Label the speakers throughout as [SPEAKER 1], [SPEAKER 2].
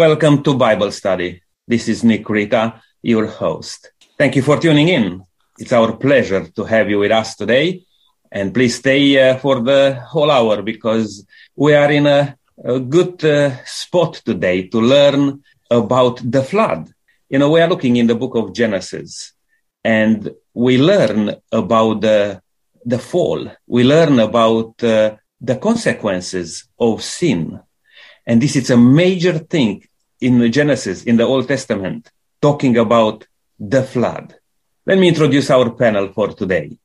[SPEAKER 1] Welcome to Bible Study. This is Nick Rita, your host. Thank you for tuning in. It's our pleasure to have you with us today. And please stay uh, for the whole hour because we are in a, a good uh, spot today to learn about the flood. You know, we are looking in the book of Genesis and we learn about the, the fall. We learn about uh, the consequences of sin and this is a major thing in Genesis, in the Old Testament, talking about the flood. Let me introduce our panel for today.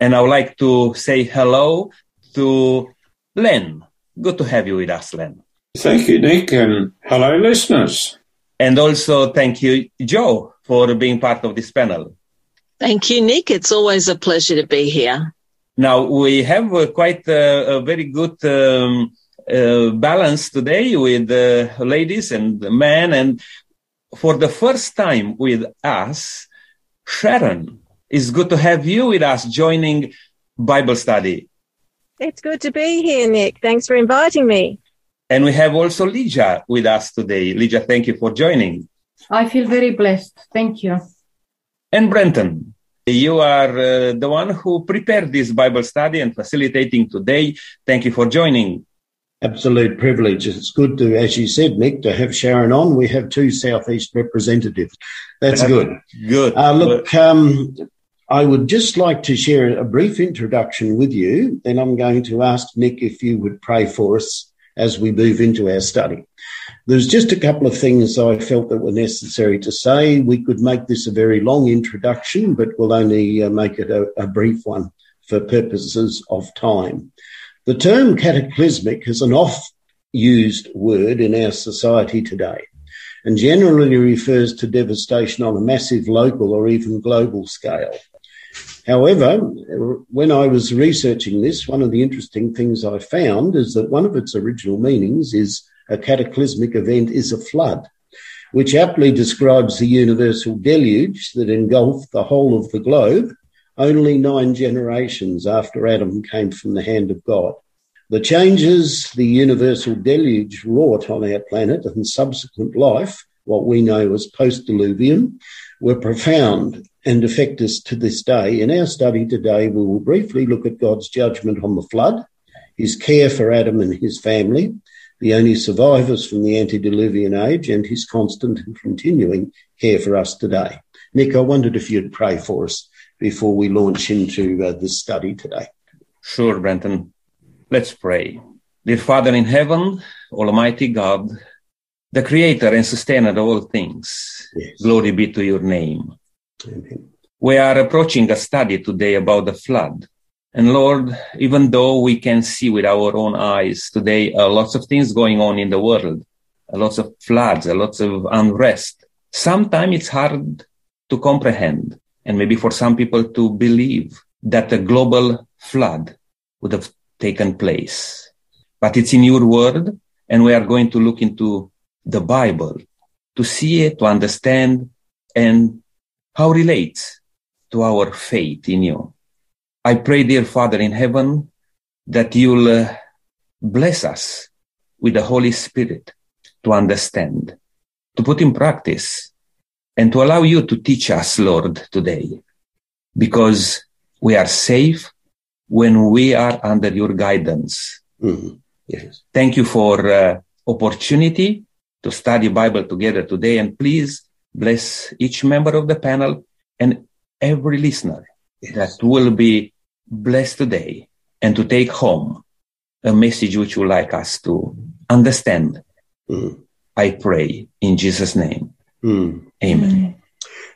[SPEAKER 1] And I would like to say hello to Len. Good to have you with us, Len.
[SPEAKER 2] Thank you, Nick, and hello, listeners.
[SPEAKER 1] And also thank you, Joe, for being part of this panel.
[SPEAKER 3] Thank you, Nick. It's always a pleasure to be here.
[SPEAKER 1] Now, we have uh, quite a, a, very good um, uh, balance today with the ladies and men. And for the first time with us, Sharon, it's good to have you with us joining Bible study.
[SPEAKER 4] It's good to be here, Nick. Thanks for inviting me.
[SPEAKER 1] And we have also Lydia with us today. Lydia, thank you for joining.
[SPEAKER 5] I feel very blessed. Thank you.
[SPEAKER 1] And Brenton, you are uh, the one who prepared this Bible study and facilitating today. Thank you for joining
[SPEAKER 6] absolute privilege. It's good to, as you said, Nick, to have Sharon on. We have two Southeast representatives. That's good.
[SPEAKER 1] Good.
[SPEAKER 6] Uh, look, um, I would just like to share a brief introduction with you. Then I'm going to ask Nick if you would pray for us as we move into our study. There's just a couple of things I felt that were necessary to say. We could make this a very long introduction, but we'll only uh, make it a, a brief one for purposes of time. The term cataclysmic is an oft used word in our society today and generally refers to devastation on a massive local or even global scale. However, when I was researching this, one of the interesting things I found is that one of its original meanings is a cataclysmic event is a flood, which aptly describes the universal deluge that engulfed the whole of the globe only nine generations after Adam came from the hand of God. The changes the universal deluge wrought on our planet and subsequent life, what we know as post-diluvian, were profound and affect us to this day. In our study today, we will briefly look at God's judgment on the flood, his care for Adam and his family, the only survivors from the antediluvian age, and his constant and continuing care for us today. Nick, I wondered if you'd pray for us before we launch into uh, this study today.
[SPEAKER 1] Sure, Brenton. Let's pray. Dear Father in heaven, Almighty God, the creator and sustainer of all things, yes. glory be to your name. Amen. We are approaching a study today about the flood. And Lord, even though we can see with our own eyes today uh, lots of things going on in the world, lots of floods, lots of unrest, sometimes it's hard to comprehend and maybe for some people to believe that a global flood would have taken place. But it's in your word, and we are going to look into the Bible to see it, to understand, and how it relates to our faith in you. I pray, dear Father in heaven, that you'll uh, bless us with the Holy Spirit to understand, to put in practice and to allow you to teach us, Lord, today, because we are safe when we are under your guidance. Mm-hmm. Yes. Thank you for uh, opportunity to study Bible together today, and please bless each member of the panel and every listener yes. that will be blessed today and to take home a message which you like us to understand. Mm. I pray in Jesus' name. Mm. Amen.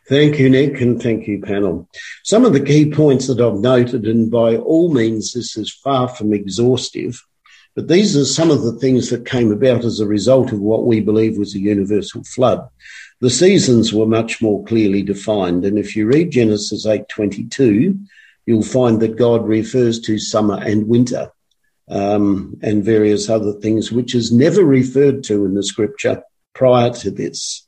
[SPEAKER 6] Thank you, Nick, and thank you, panel. Some of the key points that I've noted, and by all means, this is far from exhaustive, but these are some of the things that came about as a result of what we believe was a universal flood. The seasons were much more clearly defined, and if you read Genesis 8:22, you'll find that God refers to summer and winter um, and various other things, which is never referred to in the scripture prior to this.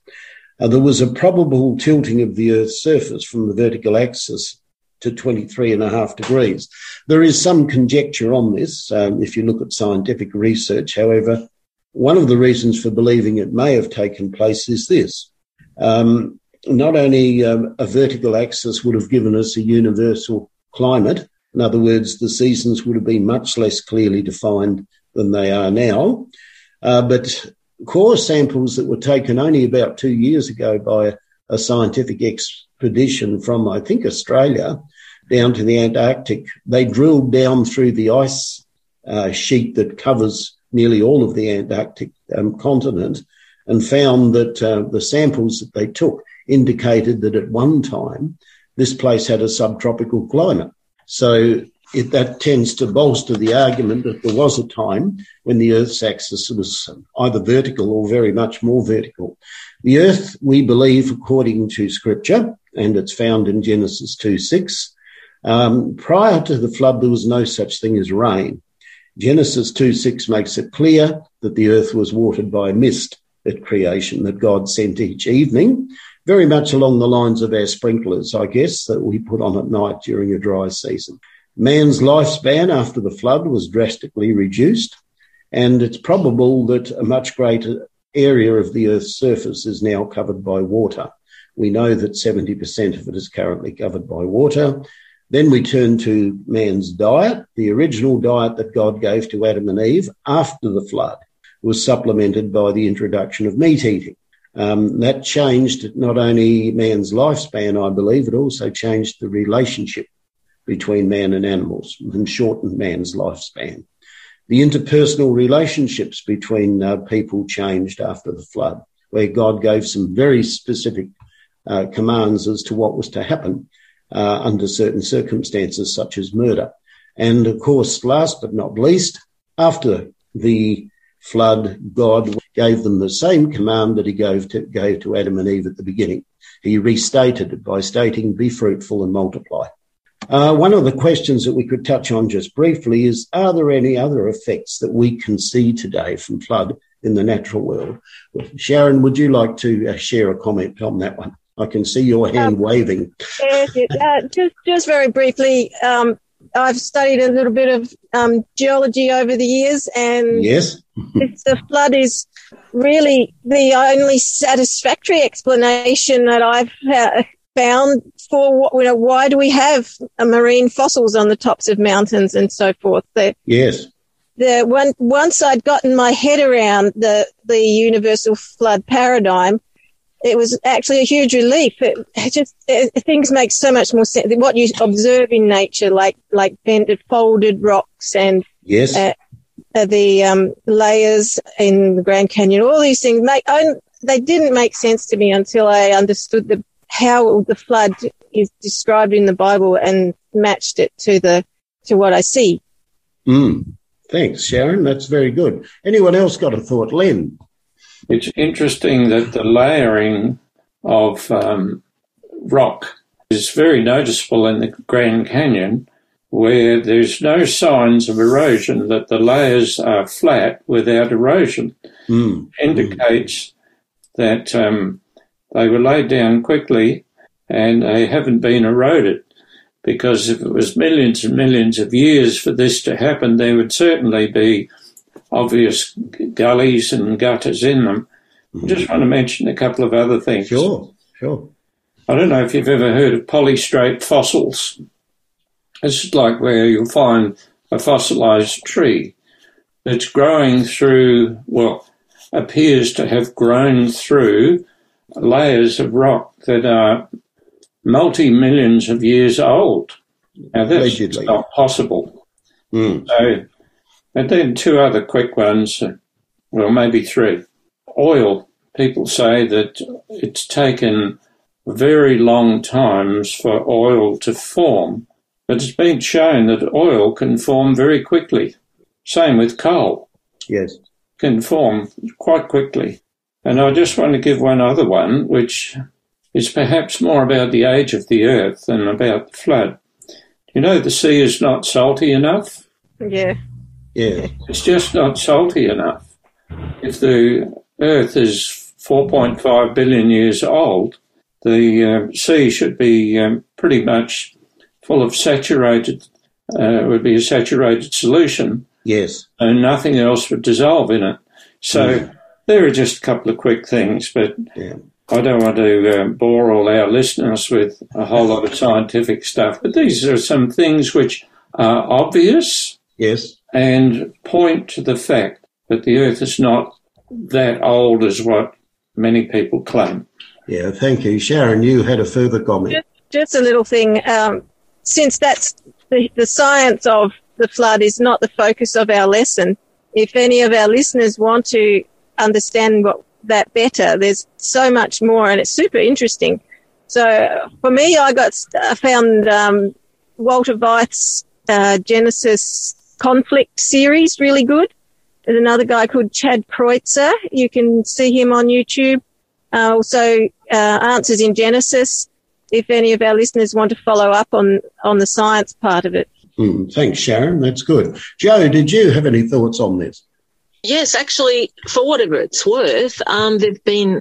[SPEAKER 6] Uh, there was a probable tilting of the Earth's surface from the vertical axis to 23 and a half degrees. There is some conjecture on this um, if you look at scientific research. However, one of the reasons for believing it may have taken place is this. Um, not only um, a vertical axis would have given us a universal climate, in other words, the seasons would have been much less clearly defined than they are now, uh, but core samples that were taken only about two years ago by a scientific expedition from, I think, Australia down to the Antarctic, they drilled down through the ice uh, sheet that covers nearly all of the Antarctic um, continent and found that uh, the samples that they took indicated that at one time this place had a subtropical climate. So it, that tends to bolster the argument that there was a time when the Earth's axis was either vertical or very much more vertical. The Earth, we believe, according to Scripture, and it's found in Genesis 2 6, um, prior to the flood, there was no such thing as rain. Genesis 2 6 makes it clear that the earth was watered by mist at creation that God sent each evening, very much along the lines of our sprinklers, I guess, that we put on at night during a dry season. Man's lifespan after the flood was drastically reduced, and it's probable that a much greater area of the Earth's surface is now covered by water. We know that 70% of it is currently covered by water. Then we turn to man's diet. The original diet that God gave to Adam and Eve after the flood was supplemented by the introduction of meat eating. Um, that changed not only man's lifespan, I believe, it also changed the relationship between man and animals and shortened man's lifespan. The interpersonal relationships between uh, people changed after the flood, where God gave some very specific uh, commands as to what was to happen uh, under certain circumstances, such as murder. And of course, last but not least, after the flood, God gave them the same command that he gave to, gave to Adam and Eve at the beginning. He restated it by stating, be fruitful and multiply. Uh, one of the questions that we could touch on just briefly is, are there any other effects that we can see today from flood in the natural world? Sharon, would you like to uh, share a comment on that one? I can see your hand um, waving.
[SPEAKER 4] Uh, just, just very briefly, um, I've studied a little bit of um, geology over the years, and
[SPEAKER 6] yes,
[SPEAKER 4] the flood is really the only satisfactory explanation that I've uh, found for what, you know, why do we have marine fossils on the tops of mountains and so forth.
[SPEAKER 6] Yes.
[SPEAKER 4] The one, once I'd gotten my head around the, the universal flood paradigm, it was actually a huge relief. It, it just it, things make so much more sense. What you observe in nature, like like bended, folded rocks, and
[SPEAKER 6] yes, uh,
[SPEAKER 4] uh, the um, layers in the Grand Canyon, all these things make I, they didn't make sense to me until I understood the how the flood is described in the Bible and matched it to the to what I see.
[SPEAKER 6] Mm. Thanks, Sharon. That's very good. Anyone else got a thought, Len?
[SPEAKER 2] It's interesting that the layering of um, rock is very noticeable in the Grand Canyon, where there's no signs of erosion, that the layers are flat without erosion,
[SPEAKER 6] mm.
[SPEAKER 2] indicates mm. that um, they were laid down quickly and they haven't been eroded. Because if it was millions and millions of years for this to happen, there would certainly be obvious gullies and gutters in them. I just want to mention a couple of other things.
[SPEAKER 6] Sure, sure.
[SPEAKER 2] I don't know if you've ever heard of polystrate fossils. It's like where you'll find a fossilized tree that's growing through, well, appears to have grown through layers of rock that are multi millions of years old. Now, that's not possible.
[SPEAKER 6] Mm.
[SPEAKER 2] So and then two other quick ones, uh, well, maybe three. Oil. People say that it's taken very long times for oil to form, but it's been shown that oil can form very quickly. Same with coal.
[SPEAKER 6] Yes.
[SPEAKER 2] Can form quite quickly. And I just want to give one other one, which is perhaps more about the age of the earth than about the flood. You know, the sea is not salty enough.
[SPEAKER 4] Yeah.
[SPEAKER 6] Yeah.
[SPEAKER 2] It's just not salty enough. If the Earth is 4.5 billion years old, the uh, sea should be um, pretty much full of saturated, uh, would be a saturated solution.
[SPEAKER 6] Yes.
[SPEAKER 2] And nothing else would dissolve in it. So
[SPEAKER 6] Mm.
[SPEAKER 2] There are just a couple of quick things, but
[SPEAKER 6] Yeah.
[SPEAKER 2] I don't want to uh, bore all our listeners with a whole lot of scientific stuff. But these are some things which are obvious
[SPEAKER 6] Yes.
[SPEAKER 2] and point to the fact that the Earth is not that old as what many people claim.
[SPEAKER 6] Yeah. Thank you, Sharon. You had a further comment.
[SPEAKER 4] Just a little thing. Um, since that's the, the science of the flood is not the focus of our lesson, if any of our listeners want to understand what that better, there's so much more and it's super interesting. So for me, I got, I found, um, Walter Veith's, uh, Genesis conflict series really good. There's another guy called Chad Kreutzer. You can see him on YouTube. Uh, also, uh, Answers in Genesis. If any of our listeners want to follow up on, on the science part of it.
[SPEAKER 6] Mm, thanks, Sharon. That's good. Joe, did you have any thoughts on this?
[SPEAKER 3] Yes, actually, for whatever it's worth, um, there've been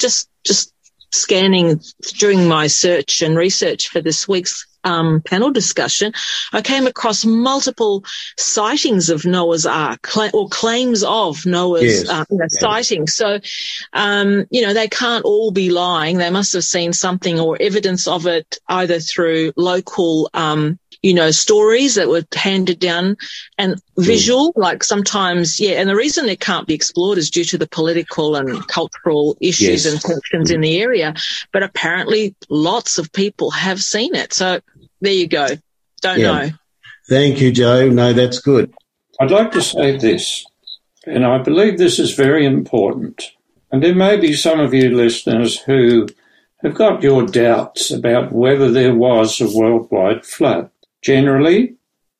[SPEAKER 3] just just scanning during my search and research for this week's um, panel discussion. I came across multiple sightings of Noah's Ark cla- or claims of Noah's
[SPEAKER 6] Yes.
[SPEAKER 3] uh, you know,
[SPEAKER 6] Yeah.
[SPEAKER 3] sightings. So, um, you know, they can't all be lying. They must have seen something or evidence of it either through local, um, you know, stories that were handed down and visual, like sometimes, yeah. And the reason it can't be explored is due to the political and cultural issues
[SPEAKER 6] Yes.
[SPEAKER 3] and tensions in the area. But apparently lots of people have seen it. So there you go. Don't
[SPEAKER 6] Yeah.
[SPEAKER 3] know.
[SPEAKER 6] Thank you, Joe. No, that's good.
[SPEAKER 2] I'd like to say this, and I believe this is very important. And there may be some of you listeners who have got your doubts about whether there was a worldwide flood. Generally,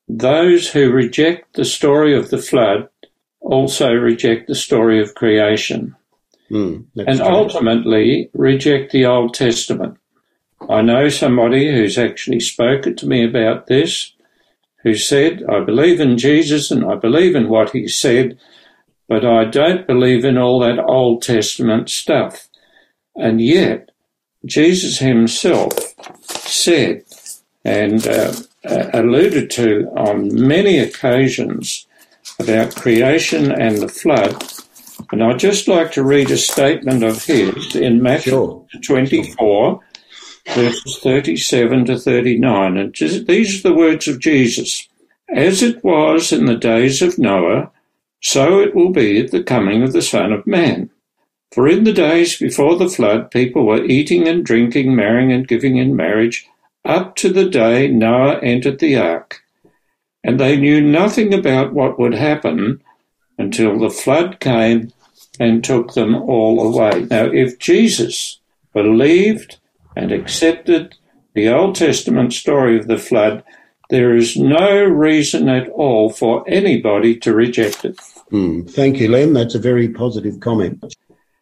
[SPEAKER 2] those who reject the story of the flood also reject the story of creation
[SPEAKER 6] Mm,
[SPEAKER 2] and
[SPEAKER 6] true.
[SPEAKER 2] ultimately reject the Old Testament. I know somebody who's actually spoken to me about this, who said, I believe in Jesus and I believe in what he said, but I don't believe in all that Old Testament stuff. And yet, Jesus himself said and uh, uh, alluded to on many occasions about creation and the flood. And I'd just like to read a statement of his in Matthew
[SPEAKER 6] Sure.
[SPEAKER 2] 24, verses 37 to 39. And these are the words of Jesus. As it was in the days of Noah, so it will be at the coming of the Son of Man. For in the days before the flood, people were eating and drinking, marrying and giving in marriage, up to the day Noah entered the ark. And they knew nothing about what would happen until the flood came and took them all away. Now, if Jesus believed and accepted the Old Testament story of the flood, there is no reason at all for anybody to reject it.
[SPEAKER 6] Mm, thank you, Len. That's a very positive comment.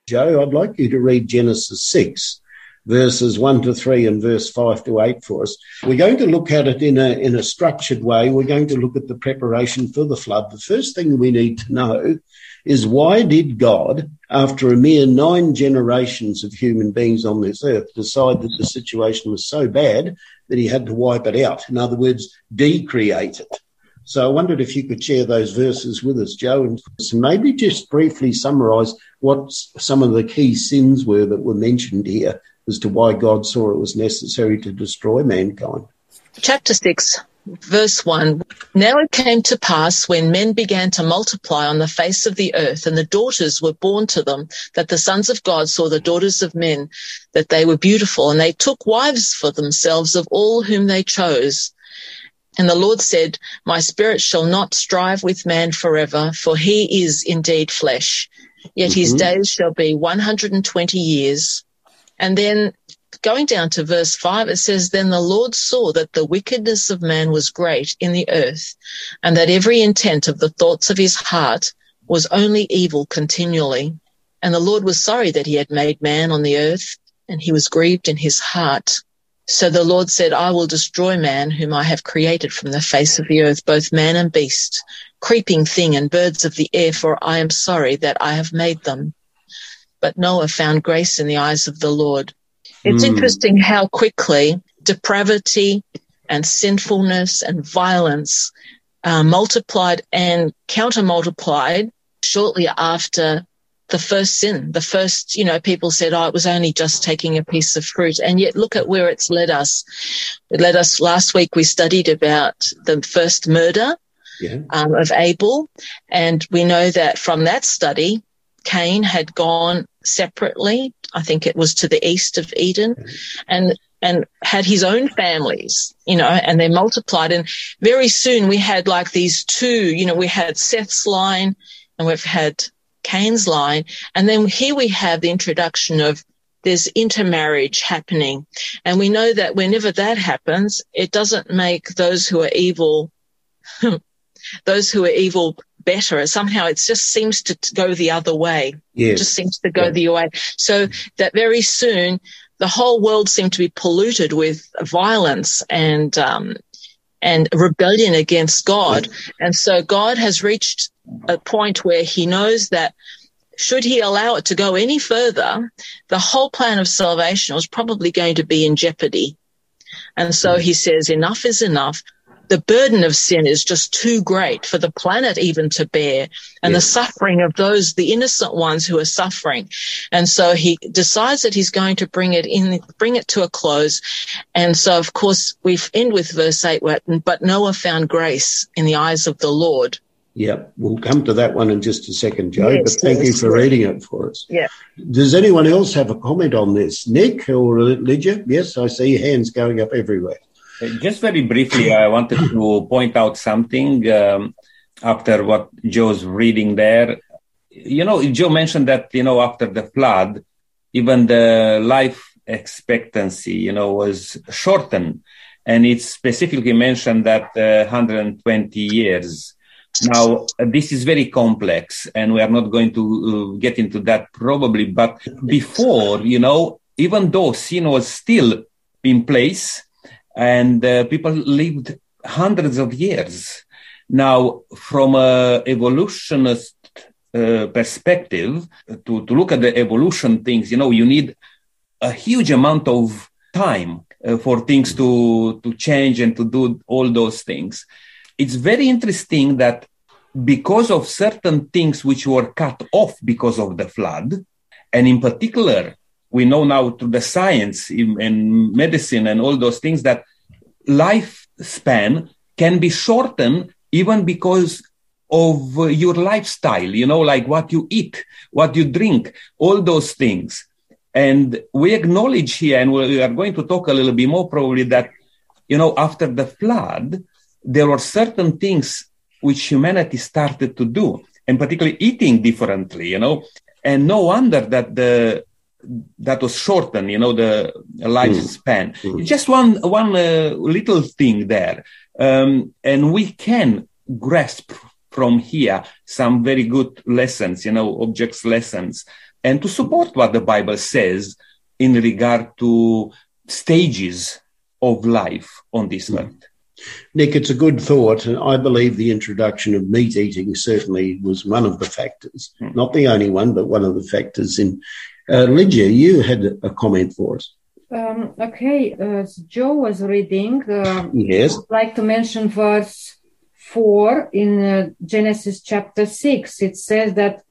[SPEAKER 6] Joe, I'd like you to read Genesis 6, verses 1 to 3 and verse 5 to 8 for us. We're going to look at it in a, in a structured way. We're going to look at the preparation for the flood. The first thing we need to know is why did God, after a mere nine generations of human beings on this earth, decide that the situation was so bad that he had to wipe it out? In other words, decreate it. So I wondered if you could share those verses with us, Joe, and maybe just briefly summarize what some of the key sins were that were mentioned here as to why God saw it was necessary to destroy mankind.
[SPEAKER 3] chapter 6, verse 1. Now it came to pass when men began to multiply on the face of the earth, and the daughters were born to them, that the sons of God saw the daughters of men, that they were beautiful, and they took wives for themselves of all whom they chose. And the Lord said, My spirit shall not strive with man forever, for he is indeed flesh. Yet his
[SPEAKER 6] Mhm.
[SPEAKER 3] days shall be 120 years. And then going down to verse 5, it says, Then the Lord saw that the wickedness of man was great in the earth, and that every intent of the thoughts of his heart was only evil continually. And the Lord was sorry that he had made man on the earth, and he was grieved in his heart. So the Lord said, I will destroy man whom I have created from the face of the earth, both man and beast, creeping thing and birds of the air, for I am sorry that I have made them. But Noah found grace in the eyes of the Lord. It's
[SPEAKER 6] Hmm.
[SPEAKER 3] interesting how quickly depravity and sinfulness and violence uh, multiplied and counter multiplied shortly after the first sin, the first, you know, people said, oh, it was only just taking a piece of fruit. And yet look at where it's led us. It led us last week. We studied about the first murder
[SPEAKER 6] Yeah.
[SPEAKER 3] um, of Abel. And we know that from that study, Cain had gone separately. I think it was to the east of Eden and, and had his own families, you know, and they multiplied. And very soon we had like these two, you know, we had Seth's line and we've had Cain's line. And then here we have the introduction of there's intermarriage happening. And we know that whenever that happens, it doesn't make those who are evil, those who are evil better. Somehow it just seems to go the other way. It just seems to go
[SPEAKER 6] Yeah.
[SPEAKER 3] the way. So that very soon the whole world seemed to be polluted with violence and, um, and rebellion against God. And so God has reached a point where he knows that should he allow it to go any further, the whole plan of salvation was probably going to be in jeopardy. And so he says, enough is enough. The burden of sin is just too great for the planet even to bear and the suffering of those, the innocent ones who are suffering. And so he decides that he's going to bring it in, bring it to a close. And so, of course, we end with verse eight, where, but Noah found grace in the eyes of the Lord.
[SPEAKER 6] Yeah, we'll come to that one in just a second, Joe,
[SPEAKER 3] Yes,
[SPEAKER 6] but thank you for reading it for us.
[SPEAKER 3] Yeah.
[SPEAKER 6] Does anyone else have a comment on this? Nick or Lydia? Yes, I see hands going up everywhere.
[SPEAKER 1] Just very briefly, I wanted to point out something um, after what Joe's reading there. You know, Joe mentioned that, you know, after the flood, even the life expectancy, you know, was shortened. And it specifically mentioned that uh, 120 years. Now, this is very complex, and we are not going to uh, get into that probably. But before, you know, even though sin was still in place, and uh, people lived hundreds of years. Now, from a evolutionist uh, perspective, to, to look at the evolution things, you know, you need a huge amount of time uh, for things to, to change and to do all those things. It's very interesting that because of certain things which were cut off because of the flood, and in particular, we know now through the science in, and medicine and all those things that lifespan can be shortened even because of your lifestyle, you know, like what you eat, what you drink, all those things. And we acknowledge here, and we are going to talk a little bit more probably that, you know, after the flood, there were certain things which humanity started to do, and particularly eating differently, you know, and no wonder that the that was shortened, you know, the lifespan.
[SPEAKER 6] Mm.
[SPEAKER 1] Just one one uh, little thing there, um, and we can grasp from here some very good lessons, you know, objects lessons, and to support what the Bible says in regard to stages of life on this
[SPEAKER 6] Mm.
[SPEAKER 1] earth.
[SPEAKER 6] Nick, it's a good thought. And I believe the introduction of meat eating certainly was one of the factors,
[SPEAKER 1] Hmm.
[SPEAKER 6] not the only one, but one of the factors in. Uh, Lydia, you had a comment for us.
[SPEAKER 5] Um, okay, uh, as Joe was reading, uh,
[SPEAKER 6] Yes.
[SPEAKER 5] I'd like to mention verse 4 in uh, Genesis chapter 6. It says that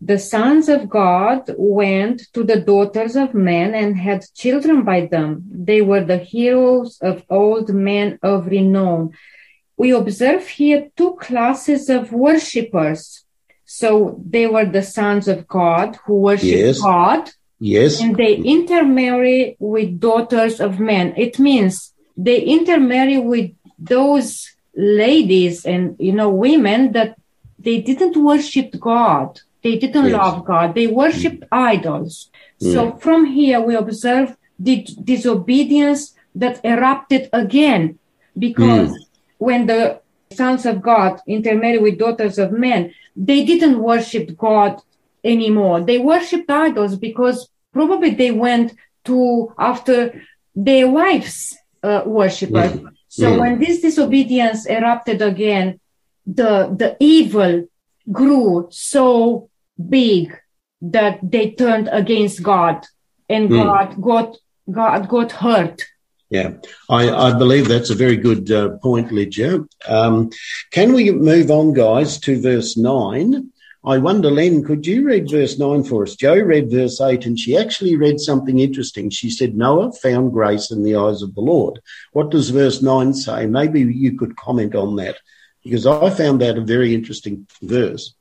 [SPEAKER 5] the sons of God went to the daughters of men and had children by them. They were the heroes of old men of renown. We observe here two classes of worshippers. So they were the sons of God who worship
[SPEAKER 6] Yes.
[SPEAKER 5] God
[SPEAKER 6] Yes.
[SPEAKER 5] and they intermarry with daughters of men. It means they intermarry with those ladies and you know women that they didn't worship God. They didn't
[SPEAKER 6] Yes.
[SPEAKER 5] love God. They worshipped mm. idols. So mm. from here we observe the disobedience that erupted again because mm. when the sons of God intermarry with daughters of men, they didn't worship God anymore. They worshipped idols because probably they went to after their wives uh, worshippers. So
[SPEAKER 6] Mm.
[SPEAKER 5] when this disobedience erupted again, the the evil grew so big that they turned against God, and
[SPEAKER 6] Mm.
[SPEAKER 5] God got God got hurt.
[SPEAKER 6] Yeah, I, I believe that's a very good uh, point, Lydia. Um, can we move on, guys, to verse 9, I wonder, Len, could you read verse 9 for us? Joe read verse 8 and she actually read something interesting. She said, Noah found grace in the eyes of the Lord. What does verse 9 say? Maybe you could comment on that because I found that a very interesting verse.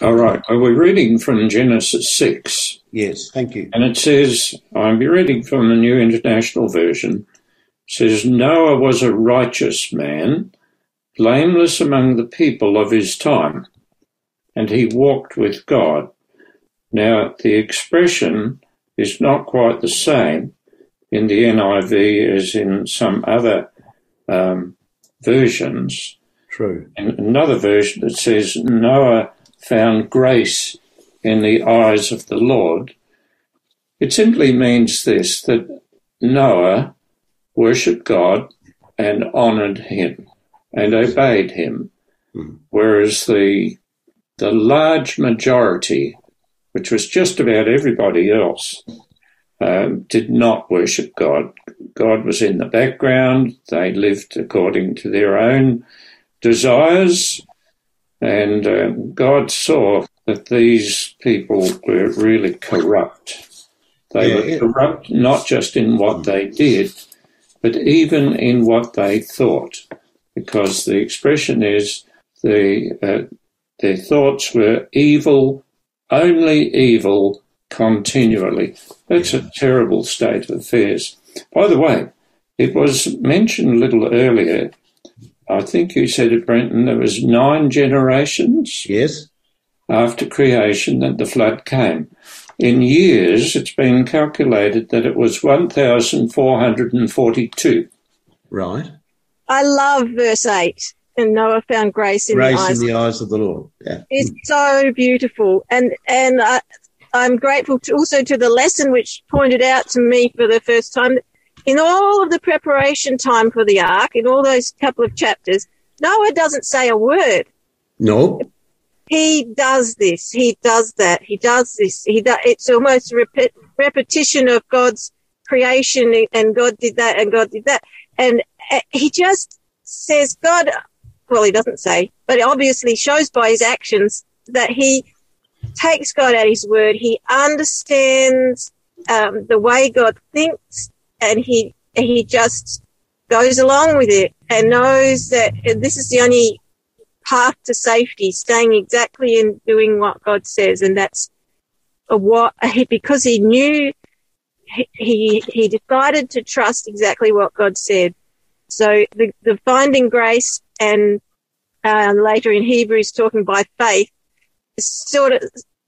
[SPEAKER 2] All right. Are we reading from Genesis 6?
[SPEAKER 6] Yes, thank you.
[SPEAKER 2] And it says, I'm reading from the New International Version. Says, Noah was a righteous man, blameless among the people of his time and he walked with God. Now, the expression is not quite the same in the NIV as in some other um, versions.
[SPEAKER 6] True.
[SPEAKER 2] In another version, it says Noah found grace in the eyes of the Lord. It simply means this that Noah worshipped God and honored him and obeyed him, mm. whereas the the large majority, which was just about everybody else, um, did not worship God. God was in the background. They lived according to their own desires. And um, God saw that these people were really corrupt. They yeah, were corrupt not just in what they did, but even in what they thought. Because the expression is the uh, their thoughts were evil, only evil, continually. That's a terrible state of affairs. By the way, it was mentioned a little earlier. I think you said at Brenton. There was nine generations.
[SPEAKER 6] Yes.
[SPEAKER 2] After creation, that the flood came. In years, it's been calculated that it was 1,442.
[SPEAKER 6] Right.
[SPEAKER 4] I love verse 8 and Noah found grace in
[SPEAKER 6] grace
[SPEAKER 4] the eyes.
[SPEAKER 6] in the eyes of the Lord. Yeah.
[SPEAKER 4] It's so beautiful, and and I, I'm grateful to also to the lesson which pointed out to me for the first time in all of the preparation time for the ark, in all those couple of chapters, Noah doesn't say a word.
[SPEAKER 6] No.
[SPEAKER 4] He does this. He does that. He does this. He do, it's almost rep- repetition of God's creation and God did that and God did that. And uh, he just says, God, well, he doesn't say, but obviously shows by his actions that he takes God at his word. He understands um, the way God thinks, and he he just goes along with it and knows that this is the only path to safety, staying exactly in doing what God says, and that's a what because he knew he, he decided to trust exactly what God said. So the, the finding grace and uh, later in Hebrews talking by faith, sort of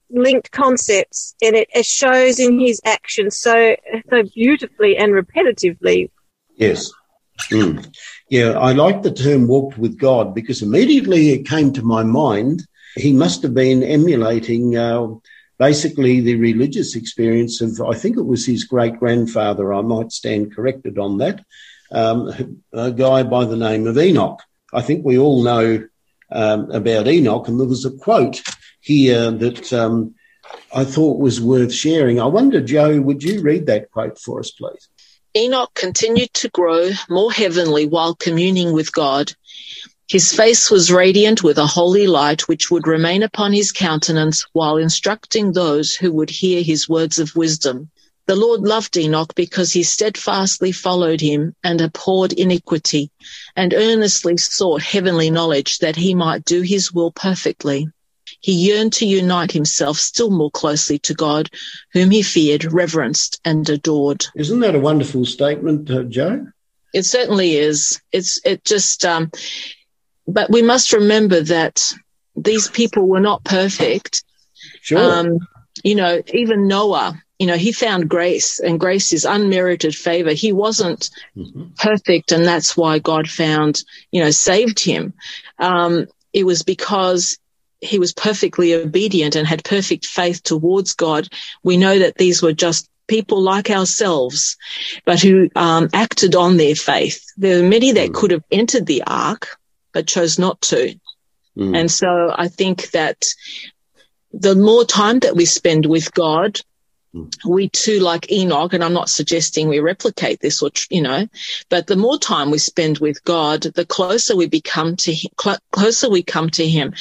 [SPEAKER 4] linked concepts, and it, it shows in his actions so so beautifully and repetitively.
[SPEAKER 6] Yes. Mm. Yeah, I like the term walked with God because immediately it came to my mind he must have been emulating uh, basically the religious experience of, I think it was his great grandfather, I might stand corrected on that, um, a guy by the name of Enoch. I think we all know um, about Enoch, and there was a quote here that um, I thought was worth sharing. I wonder, Joe, would you read that quote for us, please?
[SPEAKER 3] Enoch continued to grow more heavenly while communing with God. His face was radiant with a holy light which would remain upon his countenance while instructing those who would hear his words of wisdom. The Lord loved Enoch because he steadfastly followed him and abhorred iniquity and earnestly sought heavenly knowledge that he might do his will perfectly. He yearned to unite himself still more closely to God, whom he feared, reverenced, and adored.
[SPEAKER 6] Isn't that a wonderful statement, uh, Joe?
[SPEAKER 3] It certainly is. It's, it just, um, but we must remember that these people were not perfect.
[SPEAKER 6] Sure. Um,
[SPEAKER 3] you know, even Noah, you know, he found grace and grace is unmerited favor. He wasn't mm-hmm. perfect and that's why God found, you know, saved him. Um, it was because he was perfectly obedient and had perfect faith towards God. We know that these were just people like ourselves, but who um, acted on their faith. There were many that mm. could have entered the ark, but chose not to. Mm. And so I think that the more time that we spend with God, we too, like Enoch, and I'm not suggesting we replicate this or, you know, but the more time we spend with God, the closer we become to him, cl- closer we come to him.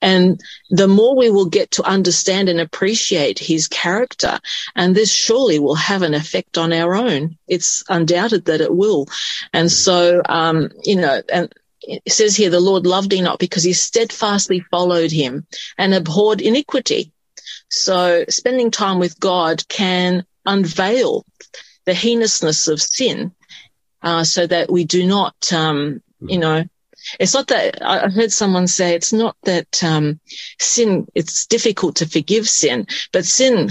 [SPEAKER 3] And the more we will get to understand and appreciate his character. And this surely will have an effect on our own. It's undoubted that it will. And so, um, you know, and, it says here, the Lord loved Enoch because he steadfastly followed him and abhorred iniquity. So spending time with God can unveil the heinousness of sin, uh, so that we do not, um, you know, it's not that I heard someone say it's not that um, sin. It's difficult to forgive sin, but sin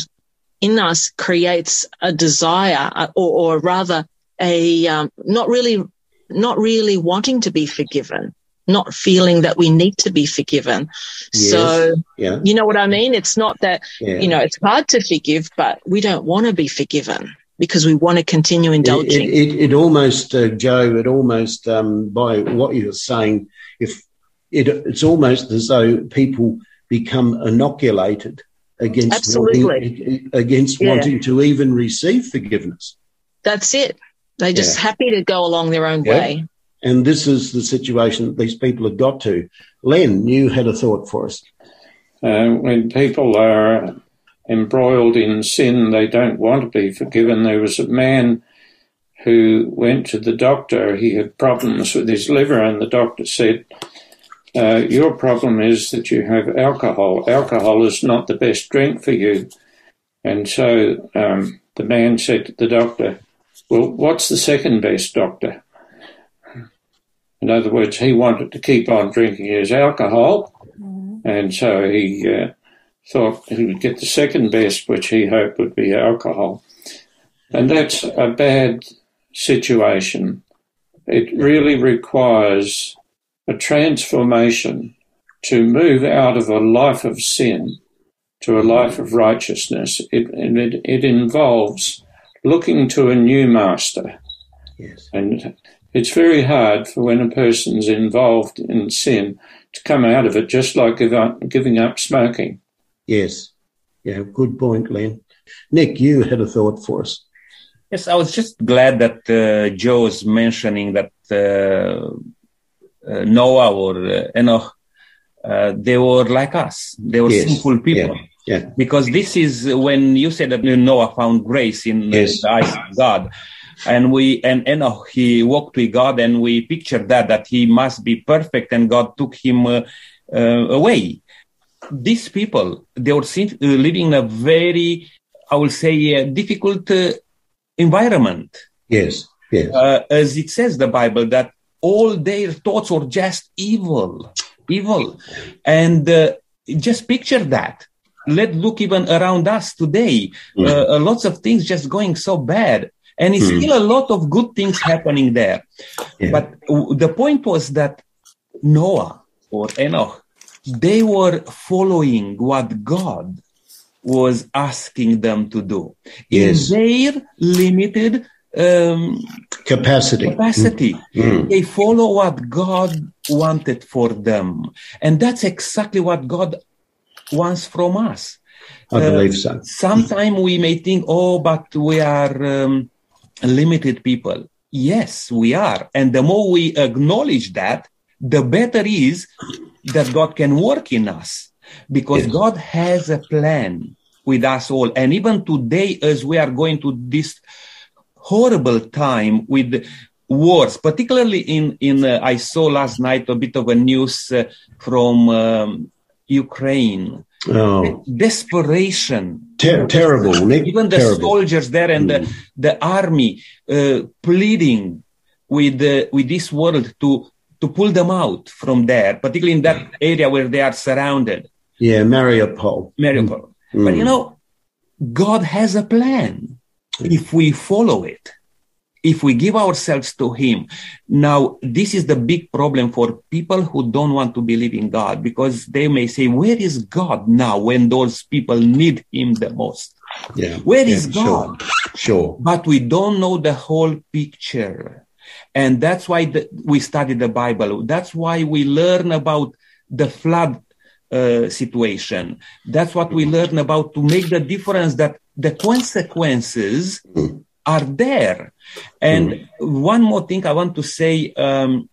[SPEAKER 3] in us creates a desire, uh, or, or rather, a um, not really, not really wanting to be forgiven not feeling that we need to be forgiven. Yes. So, yeah. you know what I mean? It's not that, yeah. you know, it's hard to forgive, but we don't want to be forgiven because we want to continue indulging.
[SPEAKER 6] It, it, it almost, uh, Joe, it almost, um, by what you're saying, if it, it's almost as though people become inoculated against
[SPEAKER 3] Absolutely.
[SPEAKER 6] wanting, against yeah. wanting to even receive forgiveness.
[SPEAKER 3] That's it. They're just happy to go along their own way.
[SPEAKER 6] And this is the situation that these people have got to. Len, you had a thought for us.
[SPEAKER 2] Uh, when people are embroiled in sin, they don't want to be forgiven. There was a man who went to the doctor. He had problems with his liver, and the doctor said, uh, Your problem is that you have alcohol. Alcohol is not the best drink for you. And so um, the man said to the doctor, Well, what's the second best, doctor? In other words, he wanted to keep on drinking his alcohol, mm. and so he uh, thought he would get the second best, which he hoped would be alcohol. And that's a bad situation. It really requires a transformation to move out of a life of sin to a life of righteousness. It, it, it involves looking to a new master. Yes. And it's very hard for when a person's involved in sin to come out of it, just like give up, giving up smoking.
[SPEAKER 6] Yes. Yeah, good point, Len. Nick, you had a thought for us.
[SPEAKER 1] Yes, I was just glad that uh, Joe's mentioning that uh, uh, Noah or uh, Enoch, uh, they were like us. They were yes. sinful people.
[SPEAKER 6] Yeah. Yeah.
[SPEAKER 1] Because this is when you said that Noah found grace in yes. the eyes of God and we and Enoch he walked with God, and we picture that that he must be perfect, and God took him uh, uh, away. These people they were uh, living in a very, I will say, uh, difficult uh, environment.
[SPEAKER 6] Yes, yes.
[SPEAKER 1] Uh, as it says the Bible that all their thoughts were just evil, evil, and just picture that let's look even around us today. Mm. Uh, lots of things just going so bad. And it's hmm. still a lot of good things happening there. Yeah. But the point was that Noah or Enoch, they were following what God was asking them to do yes. in their limited um,
[SPEAKER 6] capacity.
[SPEAKER 1] Capacity. Mm. They follow what God wanted for them, and that's exactly what God wants from us.
[SPEAKER 6] I believe uh, so.
[SPEAKER 1] Sometimes we may think, oh, but we are um, limited people. Yes, we are. And the more we acknowledge that, the better is that God can work in us because yes. God has a plan with us all. And even today, as we are going to this horrible time with wars, particularly in, in uh, I saw last night a bit of a news uh, from um, Ukraine
[SPEAKER 6] Oh.
[SPEAKER 1] Desperation.
[SPEAKER 6] Ter- terrible,
[SPEAKER 1] Even the
[SPEAKER 6] terrible.
[SPEAKER 1] soldiers there and mm. the, the army uh, pleading with uh, with this world to to pull them out from there, particularly in that area where they are surrounded.
[SPEAKER 6] Yeah, Mariupol.
[SPEAKER 1] Mariupol. Mm. But you know, God has a plan if we follow it if we give ourselves to him now this is the big problem for people who don't want to believe in god because they may say where is god now when those people need him the most?
[SPEAKER 6] Yeah.
[SPEAKER 1] Where
[SPEAKER 6] yeah,
[SPEAKER 1] is god?
[SPEAKER 6] Sure, sure
[SPEAKER 1] but we don't know the whole picture. And that's why the, we study the bible. That's why we learn about the flood uh, situation. That's what we learn about to make the difference that the consequences
[SPEAKER 6] Mm.
[SPEAKER 1] Are there. And one more thing I want to say, um,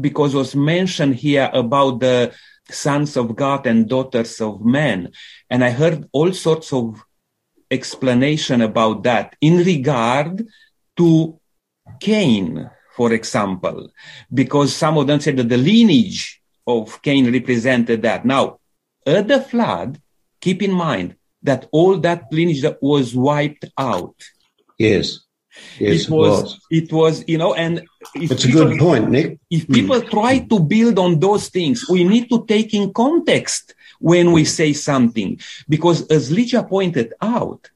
[SPEAKER 1] because was mentioned here about the sons of God and daughters of men. And I heard all sorts of explanation about that in regard to Cain, for example, because some of them said that the lineage of Cain represented that. Now, at the flood, keep in mind that all that lineage was wiped out.
[SPEAKER 6] Yes. Yes,
[SPEAKER 1] it was, it was, you know, and
[SPEAKER 6] It's a good point, Nick.
[SPEAKER 1] if people hmm. try to build on those things, we need to take in context when we say something. Because as Lydia pointed out,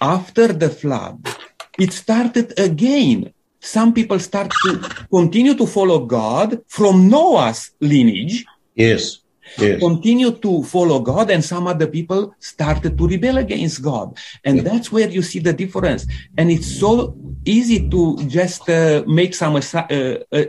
[SPEAKER 1] after the flood, it started again. Some people start to continue to follow God from Noah's lineage,
[SPEAKER 6] Yes. Yes.
[SPEAKER 1] continue to follow God, and some other people started to rebel against God. And that's where you see the difference. And it's so easy to just uh, make some, uh, uh,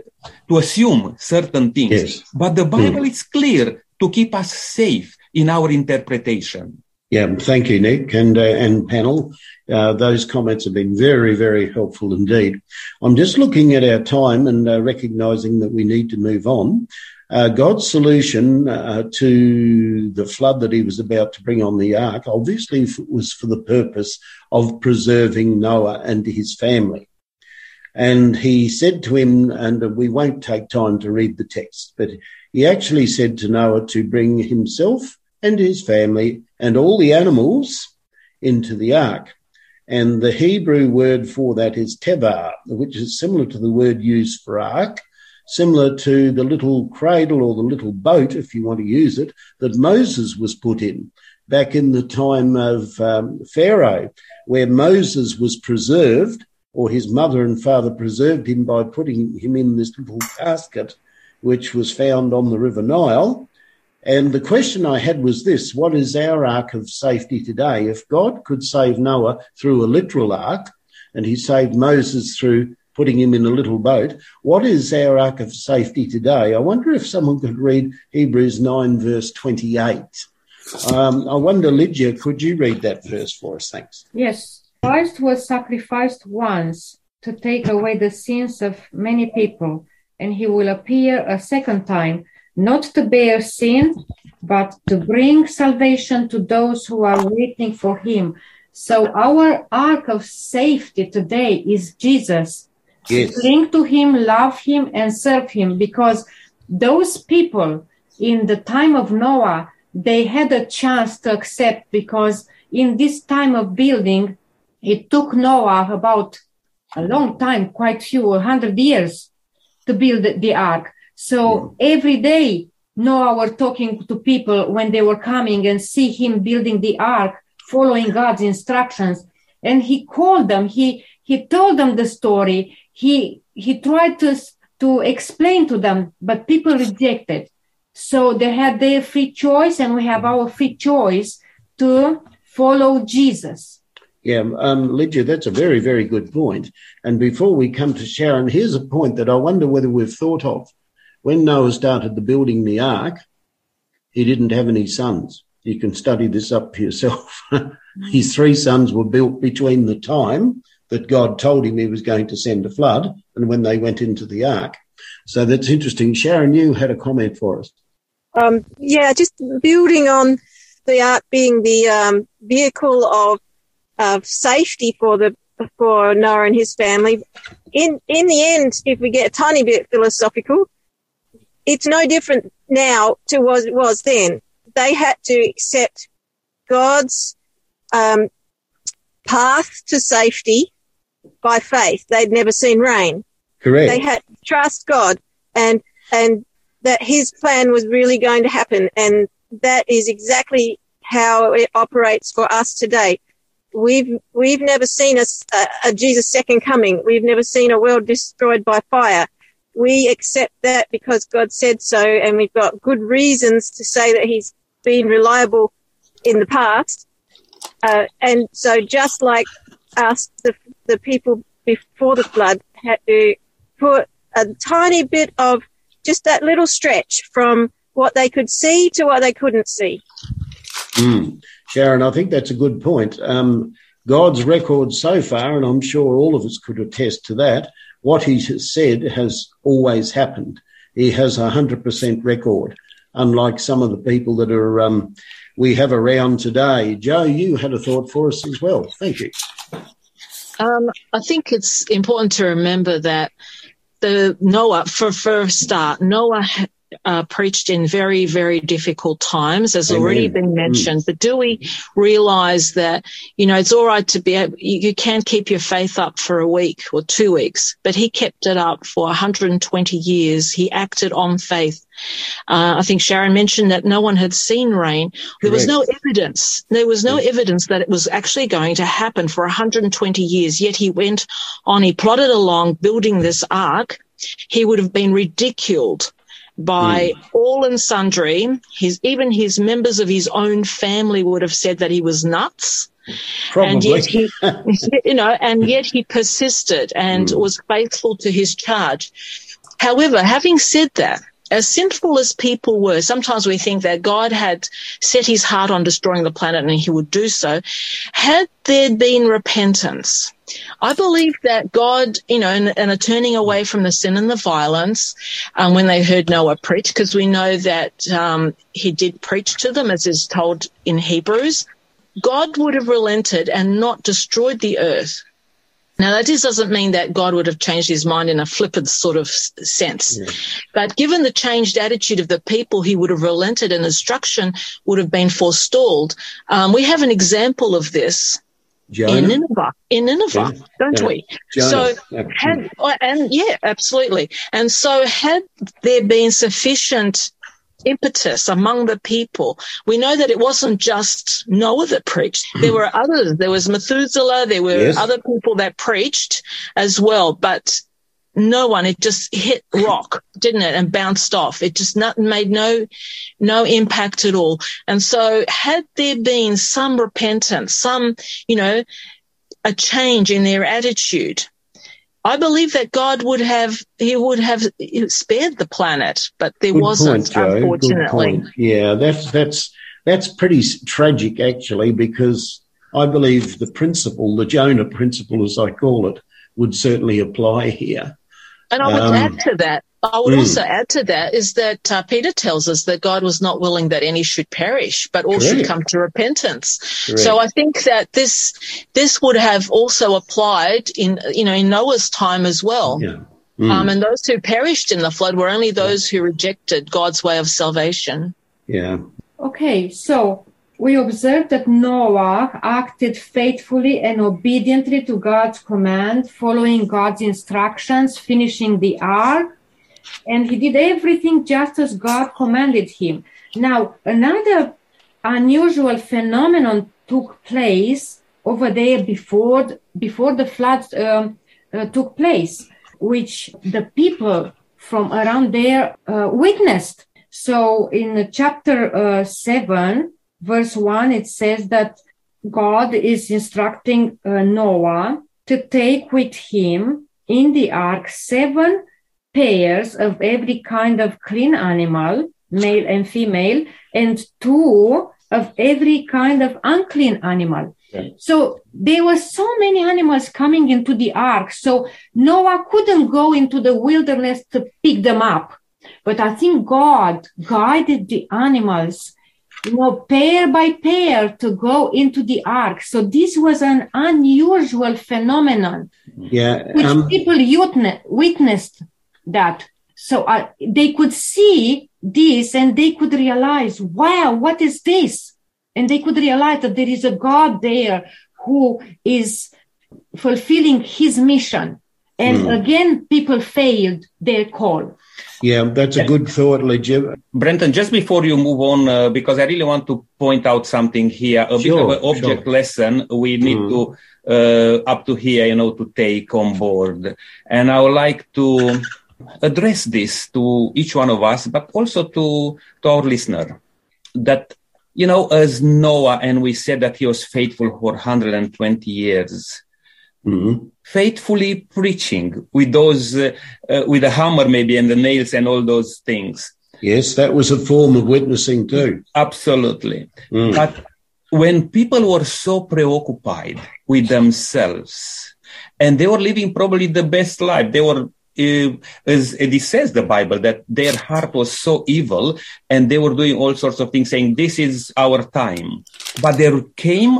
[SPEAKER 1] to assume certain things.
[SPEAKER 6] Yes.
[SPEAKER 1] But the Bible is clear to keep us safe in our interpretation.
[SPEAKER 6] Yeah, thank you, Nick, and uh, and panel. Uh, those comments have been very, very helpful indeed. I'm just looking at our time and uh, recognizing that we need to move on. Uh, God's solution uh, to the flood that he was about to bring on the ark obviously was for the purpose of preserving Noah and his family. And he said to him, and we won't take time to read the text, but he actually said to Noah to bring himself and his family and all the animals into the ark. And the Hebrew word for that is tevah, which is similar to the word used for ark, similar to the little cradle or the little boat, if you want to use it, that Moses was put in back in the time of um, Pharaoh, where Moses was preserved, or his mother and father preserved him by putting him in this little casket, which was found on the River Nile. And the question I had was this What is our ark of safety today? If God could save Noah through a literal ark, and he saved Moses through putting him in a little boat, what is our ark of safety today? I wonder if someone could read Hebrews 9, verse 28. Um, I wonder, Lydia, could you read that verse for us? Thanks.
[SPEAKER 5] Yes, Christ was sacrificed once to take away the sins of many people, and he will appear a second time, not to bear sin, but to bring salvation to those who are waiting for him. So our ark of safety today is Jesus.
[SPEAKER 6] Yes.
[SPEAKER 5] Cling to him, love him, and serve him because those people in the time of Noah, they had a chance to accept because in this time of building, it took Noah about a long time, quite few, a hundred years to build the- ark. So every day, Noah were talking to people when they were coming and see him building the ark, following God's instructions. And he called them, he, he told them the story. He, he tried to, to explain to them, but people rejected. So they had their free choice and we have our free choice to follow Jesus.
[SPEAKER 6] Yeah, um, Lydia, that's a very, very good point. And before we come to Sharon, here's a point that I wonder whether we've thought of. When Noah started the building the ark, he didn't have any sons. You can study this up for yourself. His three sons were built between the time that God told him he was going to send a flood and when they went into the ark. So that's interesting. Sharon, you had a comment for us.
[SPEAKER 4] Um, yeah, just building on the ark being the um, vehicle of of safety for the for Noah and his family. In in the end, if we get a tiny bit philosophical, it's no different now to what it was then. They had to accept God's um, path to safety by faith. They'd never seen rain.
[SPEAKER 6] Correct.
[SPEAKER 4] they had to trust God and and that his plan was really going to happen. And that is exactly how it operates for us today. We've we've never seen a, a, a Jesus second coming. We've never seen a world destroyed by fire. We accept that because God said so and we've got good reasons to say that he's been reliable in the past. Uh, and so just like us the the people before the flood had to put a tiny bit of just that little stretch from what they could see to what they couldn't see.
[SPEAKER 6] Mm. Sharon, I think that's a good point. Um, God's record so far, and I'm sure all of us could attest to that, what he has said has always happened. He has a 100% record, unlike some of the people that are um, we have around today. Joe, you had a thought for us as well. Thank you.
[SPEAKER 3] Um, I think it's important to remember that the Noah, for first start, Noah uh, preached in very, very difficult times, as Amen. already been mentioned. Mm. But do we realize that, you know, it's all right to be able, you, you can keep your faith up for a week or two weeks, but he kept it up for 120 years. He acted on faith. Uh, I think Sharon mentioned that no one had seen rain. There Correct. was no evidence. There was no yes. evidence that it was actually going to happen for 120 years. Yet he went on, he plodded along building this ark. He would have been ridiculed by mm. all and sundry. His, even his members of his own family would have said that he was nuts.
[SPEAKER 6] Probably.
[SPEAKER 3] And yet he, you know, and yet he persisted and mm. was faithful to his charge. However, having said that, as sinful as people were, sometimes we think that God had set his heart on destroying the planet and he would do so. Had there been repentance, I believe that God, you know, and, and a turning away from the sin and the violence um, when they heard Noah preach, because we know that um, he did preach to them, as is told in Hebrews, God would have relented and not destroyed the earth now, that just doesn't mean that God would have changed his mind in a flippant sort of sense. Yeah. But given the changed attitude of the people, he would have relented and destruction would have been forestalled. Um, we have an example of this Jonah? in Nineveh, in Nineveh, yeah. don't yeah. we? Jonah. So, had, and yeah, absolutely. And so had there been sufficient impetus among the people. We know that it wasn't just Noah that preached. There were others. There was Methuselah. There were yes. other people that preached as well, but no one, it just hit rock, didn't it? And bounced off. It just not, made no, no impact at all. And so had there been some repentance, some, you know, a change in their attitude, I believe that God would have he would have spared the planet, but there Good wasn't, point, unfortunately.
[SPEAKER 6] Yeah, that's that's that's pretty tragic actually, because I believe the principle, the Jonah principle, as I call it, would certainly apply here.
[SPEAKER 3] And I would um, add to that I would mm. also add to that is that uh, Peter tells us that God was not willing that any should perish, but all Correct. should come to repentance. Correct. So I think that this this would have also applied in you know in Noah's time as well. Yeah. Mm. Um, and those who perished in the flood were only those who rejected God's way of salvation.
[SPEAKER 6] Yeah.
[SPEAKER 5] Okay, so we observe that Noah acted faithfully and obediently to God's command, following God's instructions, finishing the ark and he did everything just as God commanded him. Now, another unusual phenomenon took place over there before before the flood um, uh, took place, which the people from around there uh, witnessed. So, in chapter uh, seven, verse one, it says that God is instructing uh, Noah to take with him in the ark seven pairs of every kind of clean animal, male and female, and two of every kind of unclean animal. So there were so many animals coming into the ark. So Noah couldn't go into the wilderness to pick them up. But I think God guided the animals, you know, pair by pair to go into the ark. So this was an unusual phenomenon.
[SPEAKER 6] Yeah.
[SPEAKER 5] Which um, people witnessed that. So uh, they could see this and they could realize, wow, what is this? And they could realize that there is a God there who is fulfilling his mission. And mm. again, people failed their call.
[SPEAKER 6] Yeah, that's a good thought, Lydia.
[SPEAKER 1] Brenton, just before you move on, uh, because I really want to point out something here, a sure, bit of an object sure. lesson we need mm. to, uh, up to here, you know, to take on board. And I would like to address this to each one of us, but also to, to our listener that, you know, as Noah, and we said that he was faithful for 120 years, mm-hmm. faithfully preaching with those, uh, uh, with the hammer maybe and the nails and all those things.
[SPEAKER 6] Yes, that was a form of witnessing too.
[SPEAKER 1] Absolutely.
[SPEAKER 6] Mm.
[SPEAKER 1] But when people were so preoccupied with themselves and they were living probably the best life, they were, uh, as it says the Bible, that their heart was so evil and they were doing all sorts of things saying, this is our time. But there came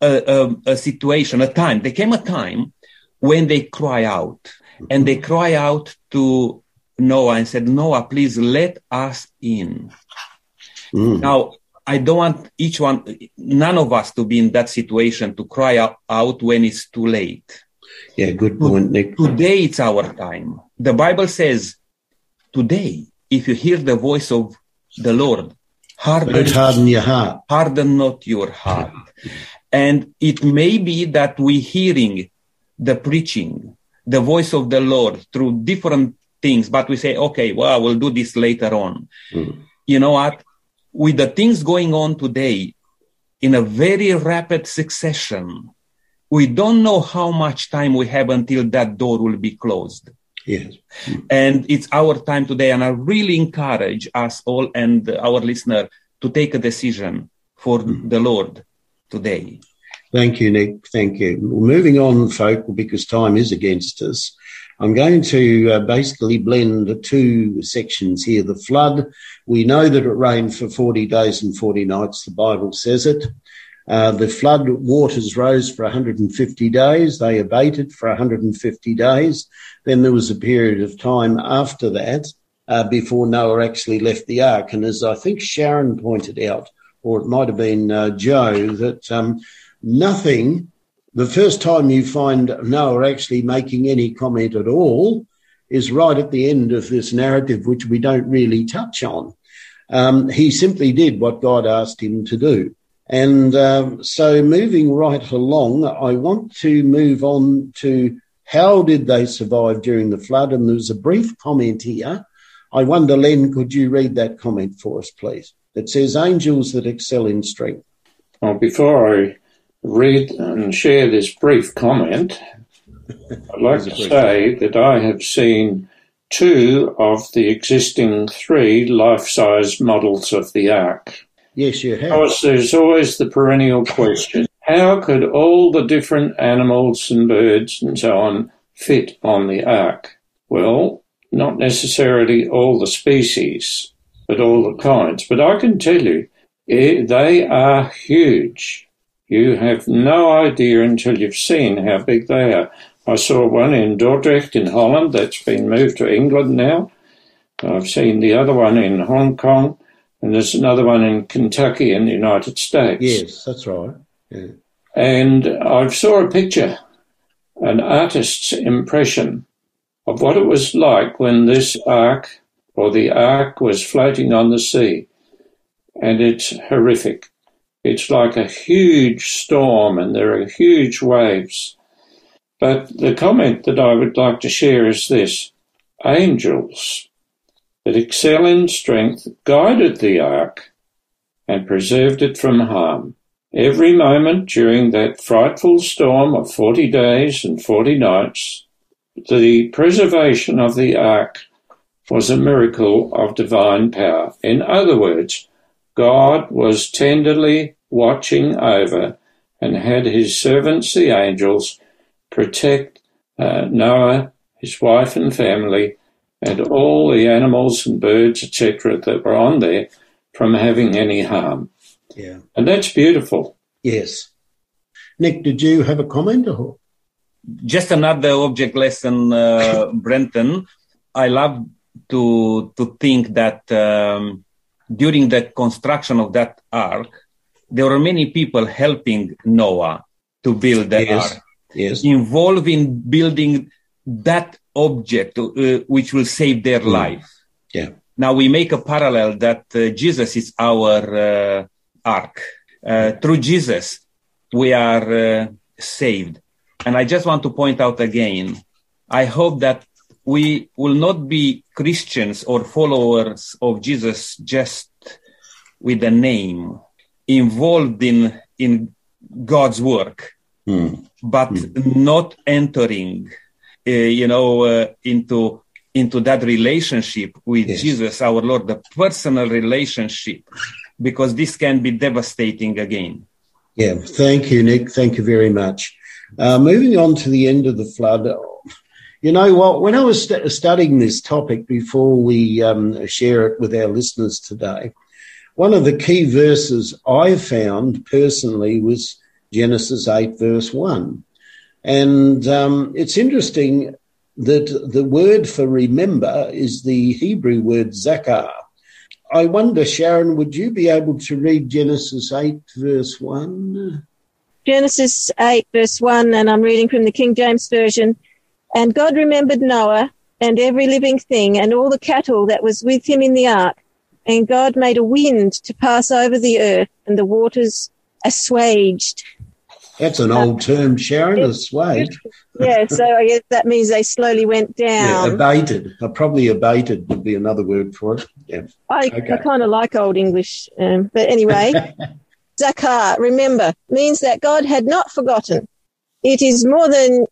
[SPEAKER 1] a, a, a situation, a time, there came a time when they cry out and they cry out to Noah and said, Noah, please let us in.
[SPEAKER 6] Mm.
[SPEAKER 1] Now, I don't want each one, none of us to be in that situation to cry out when it's too late.
[SPEAKER 6] Yeah, good point, Nick.
[SPEAKER 1] Today it's our time. The Bible says, today, if you hear the voice of the Lord, harden,
[SPEAKER 6] harden your heart.
[SPEAKER 1] harden not your heart. And it may be that we hearing the preaching, the voice of the Lord through different things, but we say, okay, well, we'll do this later on.
[SPEAKER 6] Mm.
[SPEAKER 1] You know what? With the things going on today in a very rapid succession, we don't know how much time we have until that door will be closed.
[SPEAKER 6] Yes.
[SPEAKER 1] And it's our time today. And I really encourage us all and our listener to take a decision for the Lord today.
[SPEAKER 6] Thank you, Nick. Thank you. Well, moving on, folk, because time is against us. I'm going to uh, basically blend the two sections here. The flood, we know that it rained for 40 days and 40 nights. The Bible says it. Uh, the flood waters rose for 150 days. They abated for 150 days. Then there was a period of time after that uh, before Noah actually left the ark. And as I think Sharon pointed out, or it might have been uh, Joe, that um, nothing, the first time you find Noah actually making any comment at all is right at the end of this narrative, which we don't really touch on. Um, he simply did what God asked him to do. And um, so moving right along, I want to move on to how did they survive during the flood? And there's a brief comment here. I wonder, Len, could you read that comment for us, please? It says, angels that excel in strength.
[SPEAKER 2] Well, before I read and share this brief comment, I'd like to say that I have seen two of the existing three life-size models of the Ark.
[SPEAKER 6] Yes, you
[SPEAKER 2] Of
[SPEAKER 6] have.
[SPEAKER 2] course, there's always the perennial question. How could all the different animals and birds and so on fit on the Ark? Well, not necessarily all the species, but all the kinds. But I can tell you, eh, they are huge. You have no idea until you've seen how big they are. I saw one in Dordrecht in Holland that's been moved to England now. I've seen the other one in Hong Kong, and there's another one in Kentucky in the United States.
[SPEAKER 6] Yes, that's right. Yeah.
[SPEAKER 2] And I saw a picture, an artist's impression of what it was like when this ark or the ark was floating on the sea. And it's horrific. It's like a huge storm and there are huge waves. But the comment that I would like to share is this. Angels that excel in strength guided the ark and preserved it from harm. Every moment during that frightful storm of 40 days and 40 nights, the preservation of the ark was a miracle of divine power. In other words, God was tenderly watching over and had his servants, the angels, protect uh, Noah, his wife and family, and all the animals and birds, etc., that were on there from having any harm.
[SPEAKER 6] Yeah.
[SPEAKER 2] And that's beautiful.
[SPEAKER 6] Yes. Nick, did you have a comment? Or?
[SPEAKER 1] Just another object lesson, uh, Brenton. I love to to think that um, during the construction of that ark, there were many people helping Noah to build the
[SPEAKER 6] Yes.
[SPEAKER 1] ark,
[SPEAKER 6] Yes.
[SPEAKER 1] involved in building that object uh, which will save their life.
[SPEAKER 6] Yeah.
[SPEAKER 1] Now we make a parallel that uh, Jesus is our uh, ark. Uh, through Jesus, we are uh, saved. And I just want to point out again, I hope that we will not be Christians or followers of Jesus just with a name, involved in, in God's work,
[SPEAKER 6] Hmm.
[SPEAKER 1] but not entering, you know, uh, into into that relationship with
[SPEAKER 6] Yes.
[SPEAKER 1] Jesus, our Lord, the personal relationship, because this can be devastating again.
[SPEAKER 6] Yeah, thank you, Nick. Thank you very much. Uh, moving on to the end of the flood. You know what? When I was st- studying this topic before we um, share it with our listeners today, one of the key verses I found personally was Genesis 8, verse 1. And um, it's interesting that the word for remember is the Hebrew word zakar. I wonder, Sharon, would you be able to read Genesis 8, verse 1?
[SPEAKER 4] Genesis 8, verse 1, and I'm reading from the King James Version. And God remembered Noah and every living thing and all the cattle that was with him in the ark. And God made a wind to pass over the earth, and the waters assuaged.
[SPEAKER 6] That's an old term, Sharon, assuaged.
[SPEAKER 4] Yeah, so I guess that means they slowly went
[SPEAKER 6] Yeah,
[SPEAKER 4] down.
[SPEAKER 6] abated. Uh, probably abated would be another word for it. Yeah.
[SPEAKER 4] I,
[SPEAKER 6] Okay.
[SPEAKER 4] I kind of like old English, um, but anyway, zakar, remember, means that God had not forgotten. It is more than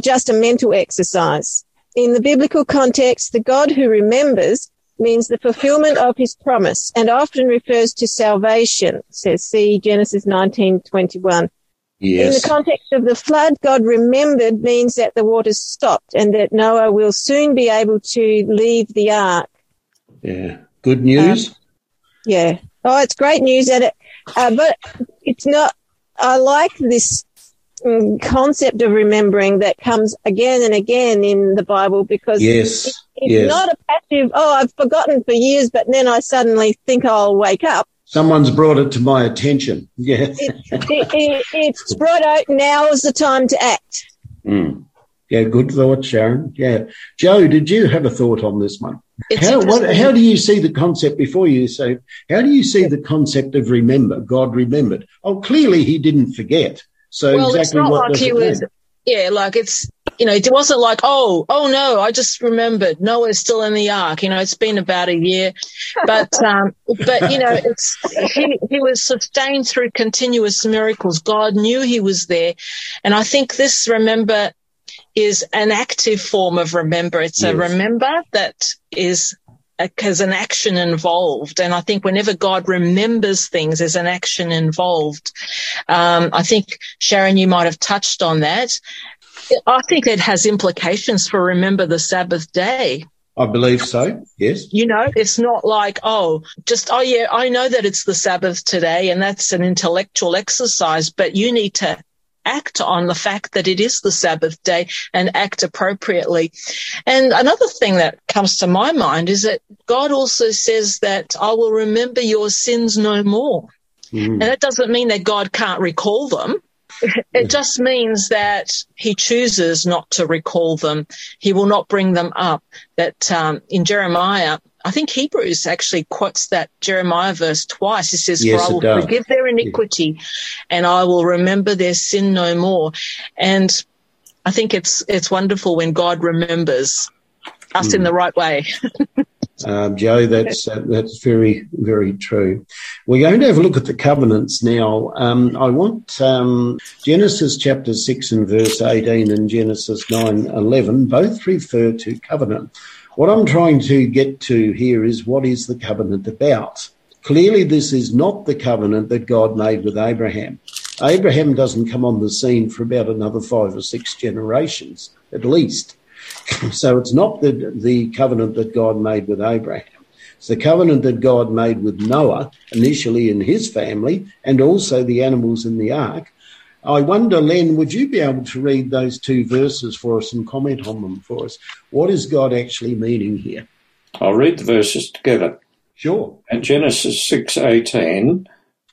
[SPEAKER 4] just a mental exercise. In the biblical context, the God who remembers means the fulfillment of his promise and often refers to salvation, says see Genesis 19:21. In the context of the flood, God remembered means that the waters stopped and that Noah will soon be able to leave the ark.
[SPEAKER 6] Yeah. Good news.
[SPEAKER 4] Yeah. Oh, it's great news that it, uh, but it's not, I like this mm, concept of remembering that comes again and again in the Bible because
[SPEAKER 6] yes.
[SPEAKER 4] it's
[SPEAKER 6] yes.
[SPEAKER 4] not a passive, oh, I've forgotten for years, but then I suddenly think I'll wake up.
[SPEAKER 6] Someone's brought it to my attention. Yeah.
[SPEAKER 4] It, it, it, it's brought out, now is the time to act.
[SPEAKER 6] Mm. Yeah. Good thought, Sharon. Yeah. Joe, did you have a thought on this one?
[SPEAKER 3] It's
[SPEAKER 6] How, what, how do you see the concept before you say, how do you see the concept of remember? God remembered. Oh, clearly he didn't forget. So
[SPEAKER 3] well,
[SPEAKER 6] exactly
[SPEAKER 3] it's not
[SPEAKER 6] what
[SPEAKER 3] like he was. Yeah, like it's you know, it wasn't like oh oh no, I just remembered Noah's still in the ark. You know, it's been about a year, but um, but you know, it's he he was sustained through continuous miracles. God knew he was there, and I think this remember is an active form of remember. It's a remember that is has an action involved. And I think whenever God remembers things, there's an action involved. Um, I think Sharon, you might have touched on that. I think it has implications for remember the Sabbath day.
[SPEAKER 6] I believe so. Yes.
[SPEAKER 3] You know, it's not like, oh, just, oh yeah, I know that it's the Sabbath today and that's an intellectual exercise, but you need to act on the fact that it is the Sabbath day and act appropriately. And another thing that comes to my mind is that God also says that I will remember your sins no more.
[SPEAKER 6] Mm.
[SPEAKER 3] And that doesn't mean that God can't recall them. It just means that he chooses not to recall them. He will not bring them up. That um, in Jeremiah, I think Hebrews actually quotes that Jeremiah verse twice. He says,
[SPEAKER 6] Yes,
[SPEAKER 3] For I will
[SPEAKER 6] does.
[SPEAKER 3] forgive their iniquity and I will remember their sin no more. And I think it's, it's wonderful when God remembers us
[SPEAKER 6] Hmm.
[SPEAKER 3] in the right way.
[SPEAKER 6] Um, Joe, that's uh, that's very very true. We're going to have a look at the covenants now. Um, I want um, Genesis chapter six and verse eighteen and Genesis nine eleven both refer to covenant. What I'm trying to get to here is what is the covenant about? Clearly, this is not the covenant that God made with Abraham. Abraham doesn't come on the scene for about another five or six generations, at least. So it's not the, the covenant that God made with Abraham. It's the covenant that God made with Noah, initially in his family, and also the animals in the ark. I wonder, Len, would you be able to read those two verses for us and comment on them for us? What is God actually meaning here?
[SPEAKER 2] I'll read the verses together.
[SPEAKER 6] Sure.
[SPEAKER 2] At Genesis 6:18,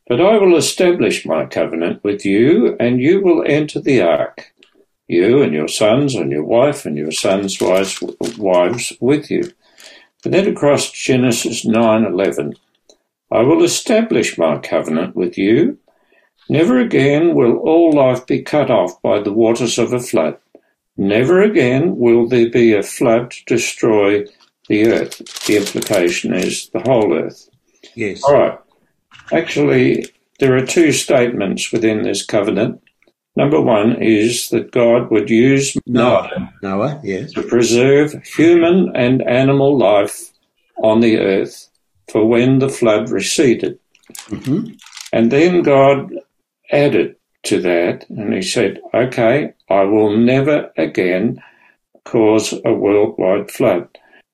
[SPEAKER 2] but I will establish my covenant with you and you will enter the ark, you and your sons and your wife and your sons' wives, wives with you. And then across Genesis 9:11, I will establish my covenant with you. Never again will all life be cut off by the waters of a flood. Never again will there be a flood to destroy the earth. The implication is the whole earth.
[SPEAKER 6] Yes.
[SPEAKER 2] All right. Actually, there are two statements within this covenant. Number one is that God would use Noah,
[SPEAKER 6] Noah, yes.
[SPEAKER 2] to preserve human and animal life on the earth for when the flood receded.
[SPEAKER 6] hmm
[SPEAKER 2] And then God added to that, and he said, Okay, I will never again cause a worldwide flood.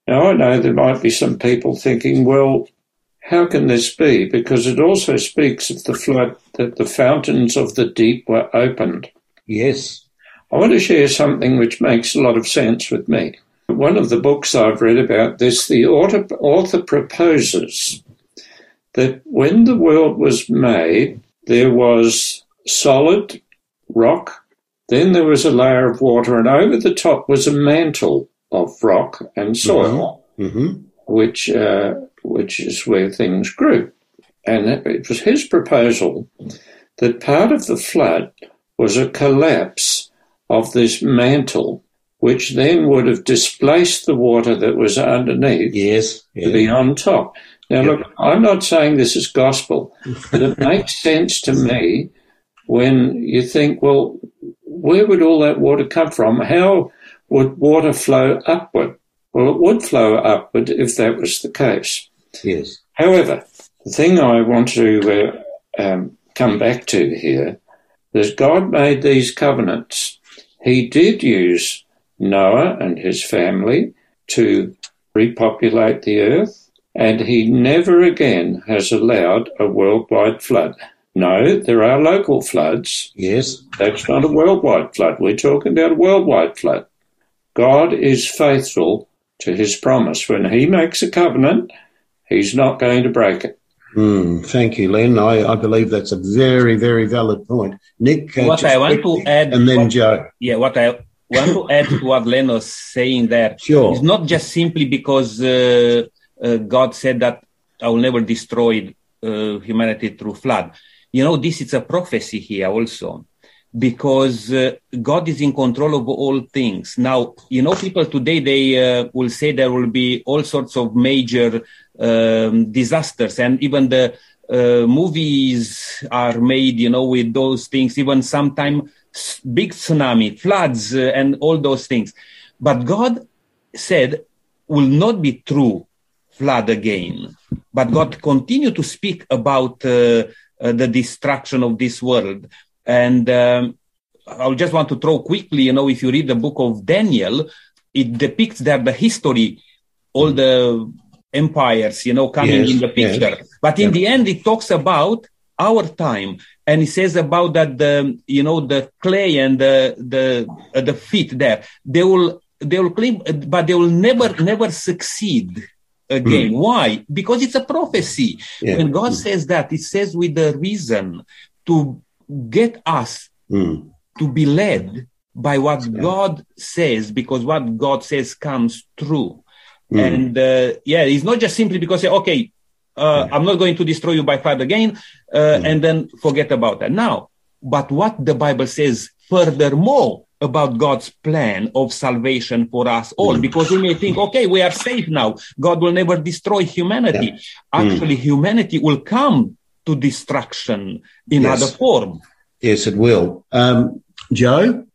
[SPEAKER 2] Now, I know there might be some people thinking, well, how can this be? Because it also speaks of the flood that the fountains of the deep were opened.
[SPEAKER 6] Yes.
[SPEAKER 2] I want to share something which makes a lot of sense with me. One of the books I've read about this, the author, author proposes that when the world was made, there was solid rock, then there was a layer of water, and over the top was a mantle of rock and soil,
[SPEAKER 6] hmm
[SPEAKER 2] which uh, which is where things grew. And it was his proposal that part of the flood was a collapse of this mantle, which then would have displaced the water that was underneath
[SPEAKER 6] Yes.
[SPEAKER 2] to be on top. Now,
[SPEAKER 6] Yeah.
[SPEAKER 2] look, I'm not saying this is gospel, but it makes sense to me when you think, well, where would all that water come from? How would water flow upward? Well, it would flow upward if that was the case.
[SPEAKER 6] Yes.
[SPEAKER 2] However, the thing I want to uh, um, come back to here is God made these covenants. He did use Noah and his family to repopulate the earth, and he never again has allowed a worldwide flood. No, there are local floods.
[SPEAKER 6] Yes.
[SPEAKER 2] That's not a worldwide flood. We're talking about a worldwide flood. God is faithful to his promise. When he makes a covenant, he's not going to break it.
[SPEAKER 6] Mm, thank you, Len. I, I believe that's a very, very valid point. Nick, uh,
[SPEAKER 1] What I want to add,
[SPEAKER 6] and then
[SPEAKER 1] what-
[SPEAKER 6] Joe.
[SPEAKER 1] yeah, what I want to add to what Len was saying there
[SPEAKER 6] Sure.
[SPEAKER 1] It's not just simply because uh, uh, God said that I will never destroy uh, humanity through flood. You know, this is a prophecy here also, because uh, God is in control of all things. Now, you know, people today they uh, will say there will be all sorts of major um, disasters, and even the uh, movies are made, you know, with those things. Even sometime s- big tsunami, floods, uh, and all those things. But God said will not be true flood again. But God continued to speak about uh, uh, the destruction of this world. And um, I just want to throw quickly, you know, if you read the book of Daniel, it depicts there the history, all the empires, you know, coming
[SPEAKER 6] Yes,
[SPEAKER 1] in the
[SPEAKER 6] yes.
[SPEAKER 1] picture. But in
[SPEAKER 6] Yeah.
[SPEAKER 1] the end, it talks about our time and it says about that the you know the clay and the the uh, the feet there they will they will claim but they will never never succeed again why because it's a prophecy
[SPEAKER 6] Yeah.
[SPEAKER 1] when god says that it says with the reason to get us
[SPEAKER 6] Mm,
[SPEAKER 1] to be led by what god says because what god says comes true
[SPEAKER 6] mm.
[SPEAKER 1] and uh, yeah, it's not just simply because okay, uh, I'm not going to destroy you by fire again, uh, and then forget about that. Now, but what the Bible says furthermore about God's plan of salvation for us all, because we may think, okay, we are safe now. God will never destroy humanity. Actually, humanity will come to destruction in
[SPEAKER 6] Yes.
[SPEAKER 1] other form.
[SPEAKER 6] Yes, it will. Um, Joe?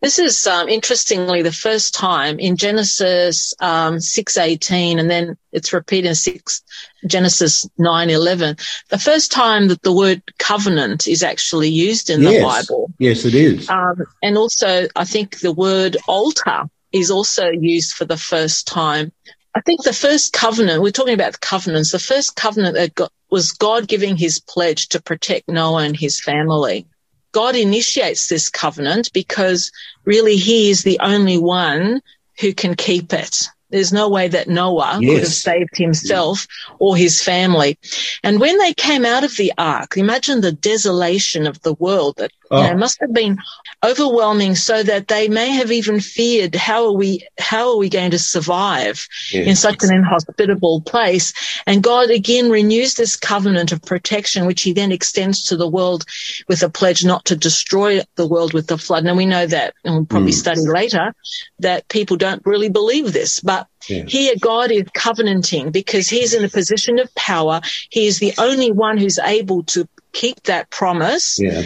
[SPEAKER 3] This is um, interestingly the first time in Genesis um, six eighteen, and then it's repeated in six Genesis nine eleven. The first time that the word covenant is actually used in the
[SPEAKER 6] yes.
[SPEAKER 3] Bible,
[SPEAKER 6] Yes, it is.
[SPEAKER 3] um, and also I think the word altar is also used for the first time. I think the first covenant we're talking about the covenants. The first covenant that got, was God giving His pledge to protect Noah and his family. God initiates this covenant because really he is the only one who can keep it. There's no way that Noah could have saved himself or his family. And when they came out of the ark, imagine the desolation of the world that you
[SPEAKER 6] Oh.
[SPEAKER 3] know, must have been overwhelming so that they may have even feared how are we how are we going to survive in such an inhospitable place and god again renews this covenant of protection which he then extends to the world with a pledge not to destroy the world with the flood and we know that and we'll probably
[SPEAKER 6] Mm.
[SPEAKER 3] study later that people don't really believe this but
[SPEAKER 6] Yeah.
[SPEAKER 3] here god is covenanting because he's in a position of power he is the only one who's able to keep that promise
[SPEAKER 6] Yeah.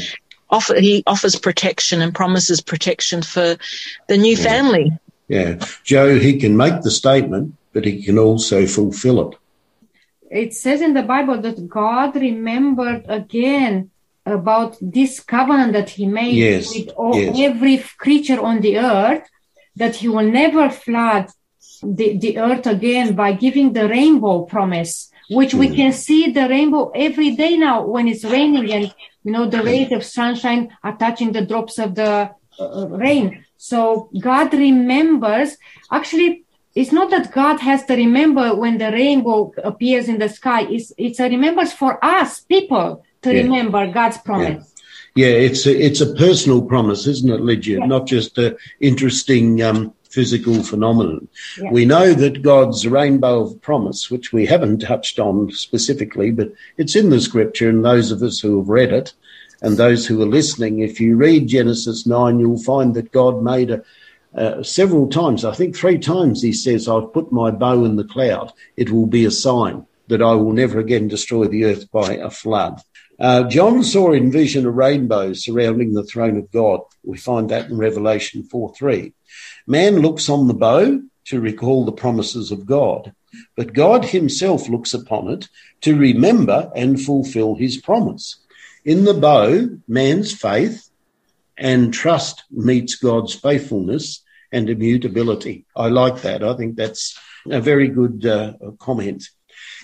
[SPEAKER 3] Offer, he offers protection and promises protection for the new
[SPEAKER 6] Yeah.
[SPEAKER 3] family.
[SPEAKER 6] Yeah. Joe, he can make the statement, but he can also fulfill it.
[SPEAKER 5] it says in the Bible that God remembered again about this covenant that he made
[SPEAKER 6] Yes,
[SPEAKER 5] with all,
[SPEAKER 6] yes.
[SPEAKER 5] every creature on the earth, that he will never flood the, the earth again by giving the rainbow promise, which we
[SPEAKER 6] Mhm.
[SPEAKER 5] can see the rainbow every day now when it's raining and, you know, the rays of sunshine are touching the drops of the uh, rain. So God remembers, actually, it's not that God has to remember when the rainbow appears in the sky. It's, it's a remembers for us people to
[SPEAKER 6] Yeah.
[SPEAKER 5] remember God's promise.
[SPEAKER 6] Yeah, it's a, it's a personal promise, isn't it, Lydia?
[SPEAKER 5] Yeah.
[SPEAKER 6] Not just a interesting um, physical phenomenon.
[SPEAKER 5] Yeah.
[SPEAKER 6] We know that God's rainbow of promise, which we haven't touched on specifically, but it's in the scripture, and those of us who have read it and those who are listening, if you read Genesis 9, you'll find that God made a, uh, several times, I think three times, he says, I've put my bow in the cloud. It will be a sign that I will never again destroy the earth by a flood. Uh, John saw in vision a rainbow surrounding the throne of God. We find that in Revelation 4 3. Man looks on the bow to recall the promises of God, but God himself looks upon it to remember and fulfill his promise. In the bow, man's faith and trust meets God's faithfulness and immutability. I like that. I think that's a very good uh, comment.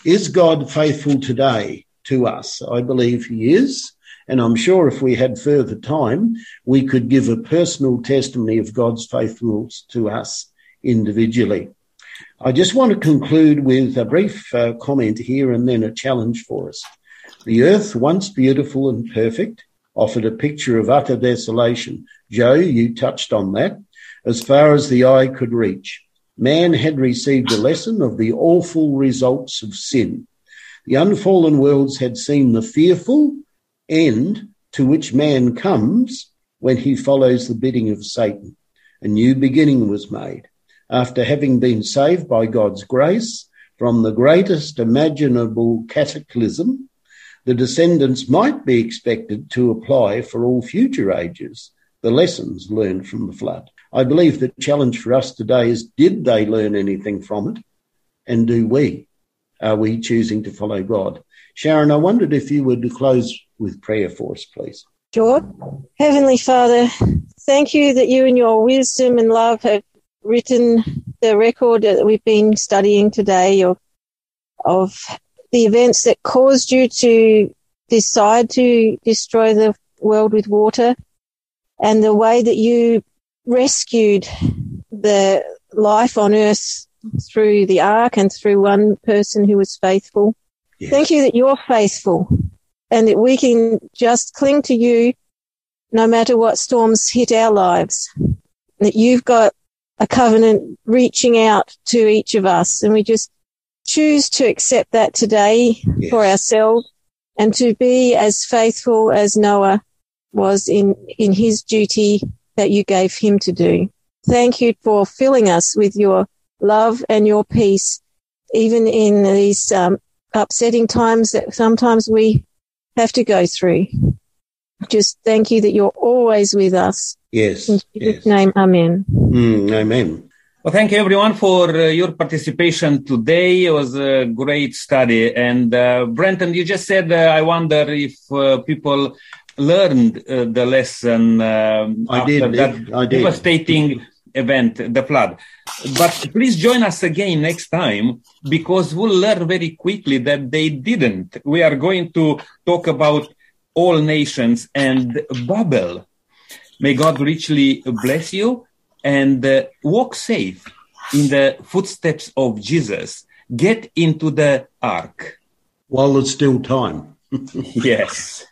[SPEAKER 6] Is God faithful today to us? I believe he is. And I'm sure if we had further time, we could give a personal testimony of God's faithfulness to us individually. I just want to conclude with a brief uh, comment here and then a challenge for us. The earth, once beautiful and perfect, offered a picture of utter desolation. Joe, you touched on that. As far as the eye could reach, man had received a lesson of the awful results of sin. The unfallen worlds had seen the fearful end to which man comes when he follows the bidding of Satan. A new beginning was made. After having been saved by God's grace from the greatest imaginable cataclysm, the descendants might be expected to apply for all future ages the lessons learned from the flood. I believe the challenge for us today is did they learn anything from it? And do we? Are we choosing to follow God? Sharon, I wondered if you would close with prayer for us, please.
[SPEAKER 4] Sure. Heavenly Father, thank you that you in your wisdom and love have written the record that we've been studying today of, of the events that caused you to decide to destroy the world with water and the way that you rescued the life on earth through the ark and through one person who was faithful.
[SPEAKER 6] Yes.
[SPEAKER 4] Thank you that you're faithful and that we can just cling to you no matter what storms hit our lives. That you've got a covenant reaching out to each of us and we just choose to accept that today
[SPEAKER 6] Yes.
[SPEAKER 4] for ourselves and to be as faithful as Noah was in, in his duty that you gave him to do. Thank you for filling us with your love and your peace, even in these um, upsetting times that sometimes we have to go through. Just thank you that you're always with us.
[SPEAKER 6] Yes.
[SPEAKER 4] In Jesus'
[SPEAKER 6] yes.
[SPEAKER 4] name, amen.
[SPEAKER 6] Mm, amen.
[SPEAKER 1] Well, thank you everyone for uh, your participation today. It was a great study. And uh, Brenton, you just said, uh, I wonder if uh, people learned uh, the lesson um,
[SPEAKER 6] I
[SPEAKER 1] after
[SPEAKER 6] did,
[SPEAKER 1] that
[SPEAKER 6] I did.
[SPEAKER 1] devastating event, the flood. But please join us again next time because we'll learn very quickly that they didn't. We are going to talk about all nations and Babel. May God richly bless you and uh, walk safe in the footsteps of Jesus. Get into the ark.
[SPEAKER 6] While there's still time.
[SPEAKER 1] Yes.